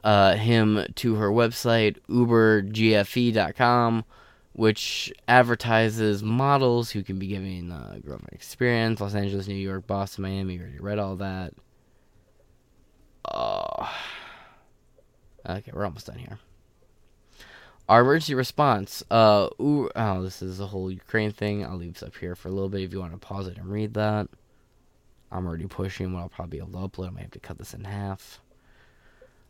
[SPEAKER 13] uh, him to her website, ubergfe.com, which advertises models who can be given uh, girlfriend experience, Los Angeles, New York, Boston, Miami. You already read all that. Uh, okay, we're almost done here. Our emergency response. Uh, ooh, oh, this is the whole Ukraine thing. I'll leave this up here for a little bit if you want to pause it and read that. I'm already pushing what I'll probably be able to upload. I might have to cut this in half.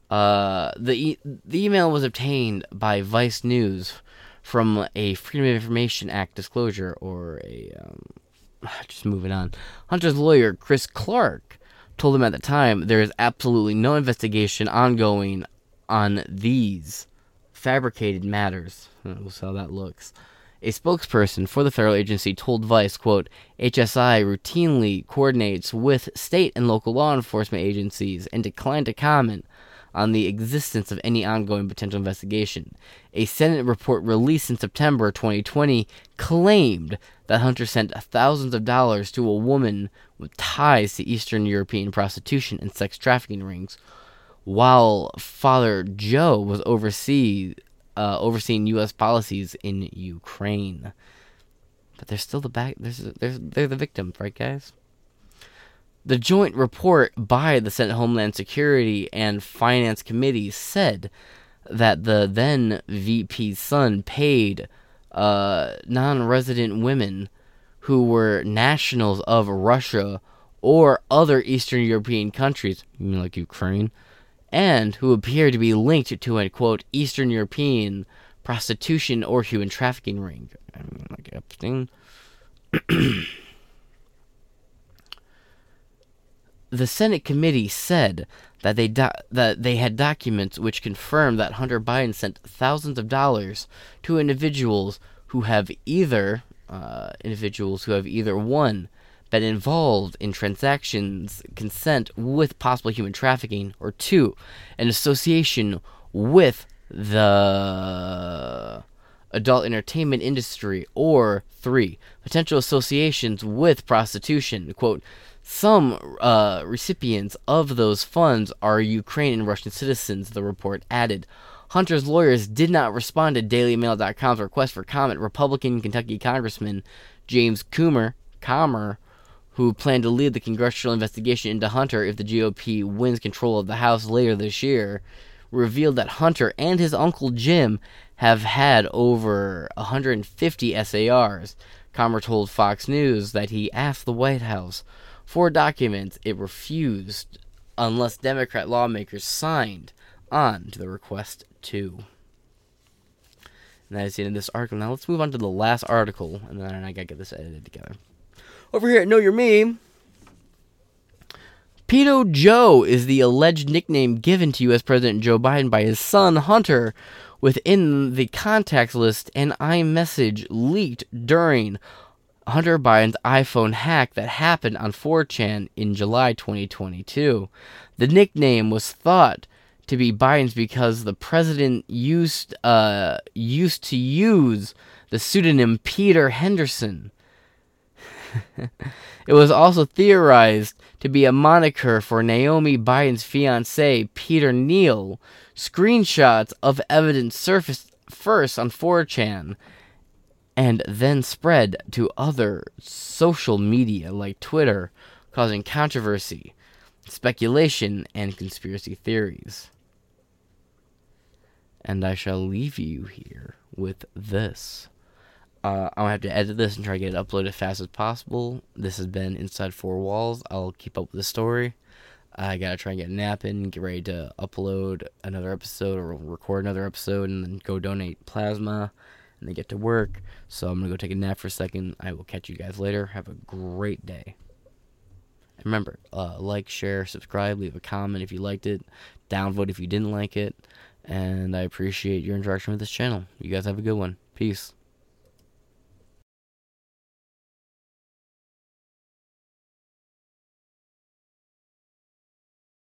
[SPEAKER 13] Uh, the e- the email was obtained by Vice News from a Freedom of Information Act disclosure or a um, just moving on. Hunter's lawyer Chris Clark told him at the time there is absolutely no investigation ongoing on these fabricated matters. We'll how that looks. A spokesperson for the federal agency told Vice, quote, HSI routinely coordinates with state and local law enforcement agencies and declined to comment on the existence of any ongoing potential investigation. A Senate report released in September 2020 claimed that Hunter sent thousands of dollars to a woman with ties to Eastern European prostitution and sex trafficking rings, while Father Joe was overseas, uh, overseeing U.S. policies in Ukraine. But they're still the back. They're, they're the victims, right, guys? The joint report by the Senate Homeland Security and Finance Committee said that the then VP's son paid uh, non resident women who were nationals of Russia or other Eastern European countries, like Ukraine, and who appear to be linked to a quote Eastern European prostitution or human trafficking ring. I mean, like Epstein. the Senate committee said that they do- that they had documents which confirmed that Hunter Biden sent thousands of dollars to individuals who have either uh, individuals who have either one been involved in transactions consent with possible human trafficking, or two, an association with the adult entertainment industry, or three, potential associations with prostitution. Quote, some uh, recipients of those funds are Ukrainian and Russian citizens, the report added. Hunter's lawyers did not respond to DailyMail.com's request for comment. Republican Kentucky Congressman James Coomer, Comer, who planned to lead the congressional investigation into Hunter if the GOP wins control of the House later this year, revealed that Hunter and his uncle Jim have had over 150 SARs. Comer told Fox News that he asked the White House for documents it refused unless Democrat lawmakers signed on to the request too. And that is the end of this article. Now let's move on to the last article, and then I gotta get this edited together. Over here at Know Your Meme, Pedo Joe is the alleged nickname given to U.S. President Joe Biden by his son Hunter within the contacts list and iMessage leaked during Hunter Biden's iPhone hack that happened on 4chan in July 2022. The nickname was thought to be Biden's because the president used uh, used to use the pseudonym Peter Henderson. it was also theorized to be a moniker for Naomi Biden's fiance, Peter Neal. Screenshots of evidence surfaced first on 4chan and then spread to other social media like Twitter, causing controversy, speculation, and conspiracy theories. And I shall leave you here with this. Uh, I'll have to edit this and try to get it uploaded as fast as possible. This has been Inside Four Walls. I'll keep up with the story. I gotta try and get a nap in, get ready to upload another episode or record another episode, and then go donate plasma, and then get to work. So I'm gonna go take a nap for a second. I will catch you guys later. Have a great day. And remember, uh, like, share, subscribe, leave a comment if you liked it, downvote if you didn't like it, and I appreciate your interaction with this channel. You guys have a good one. Peace.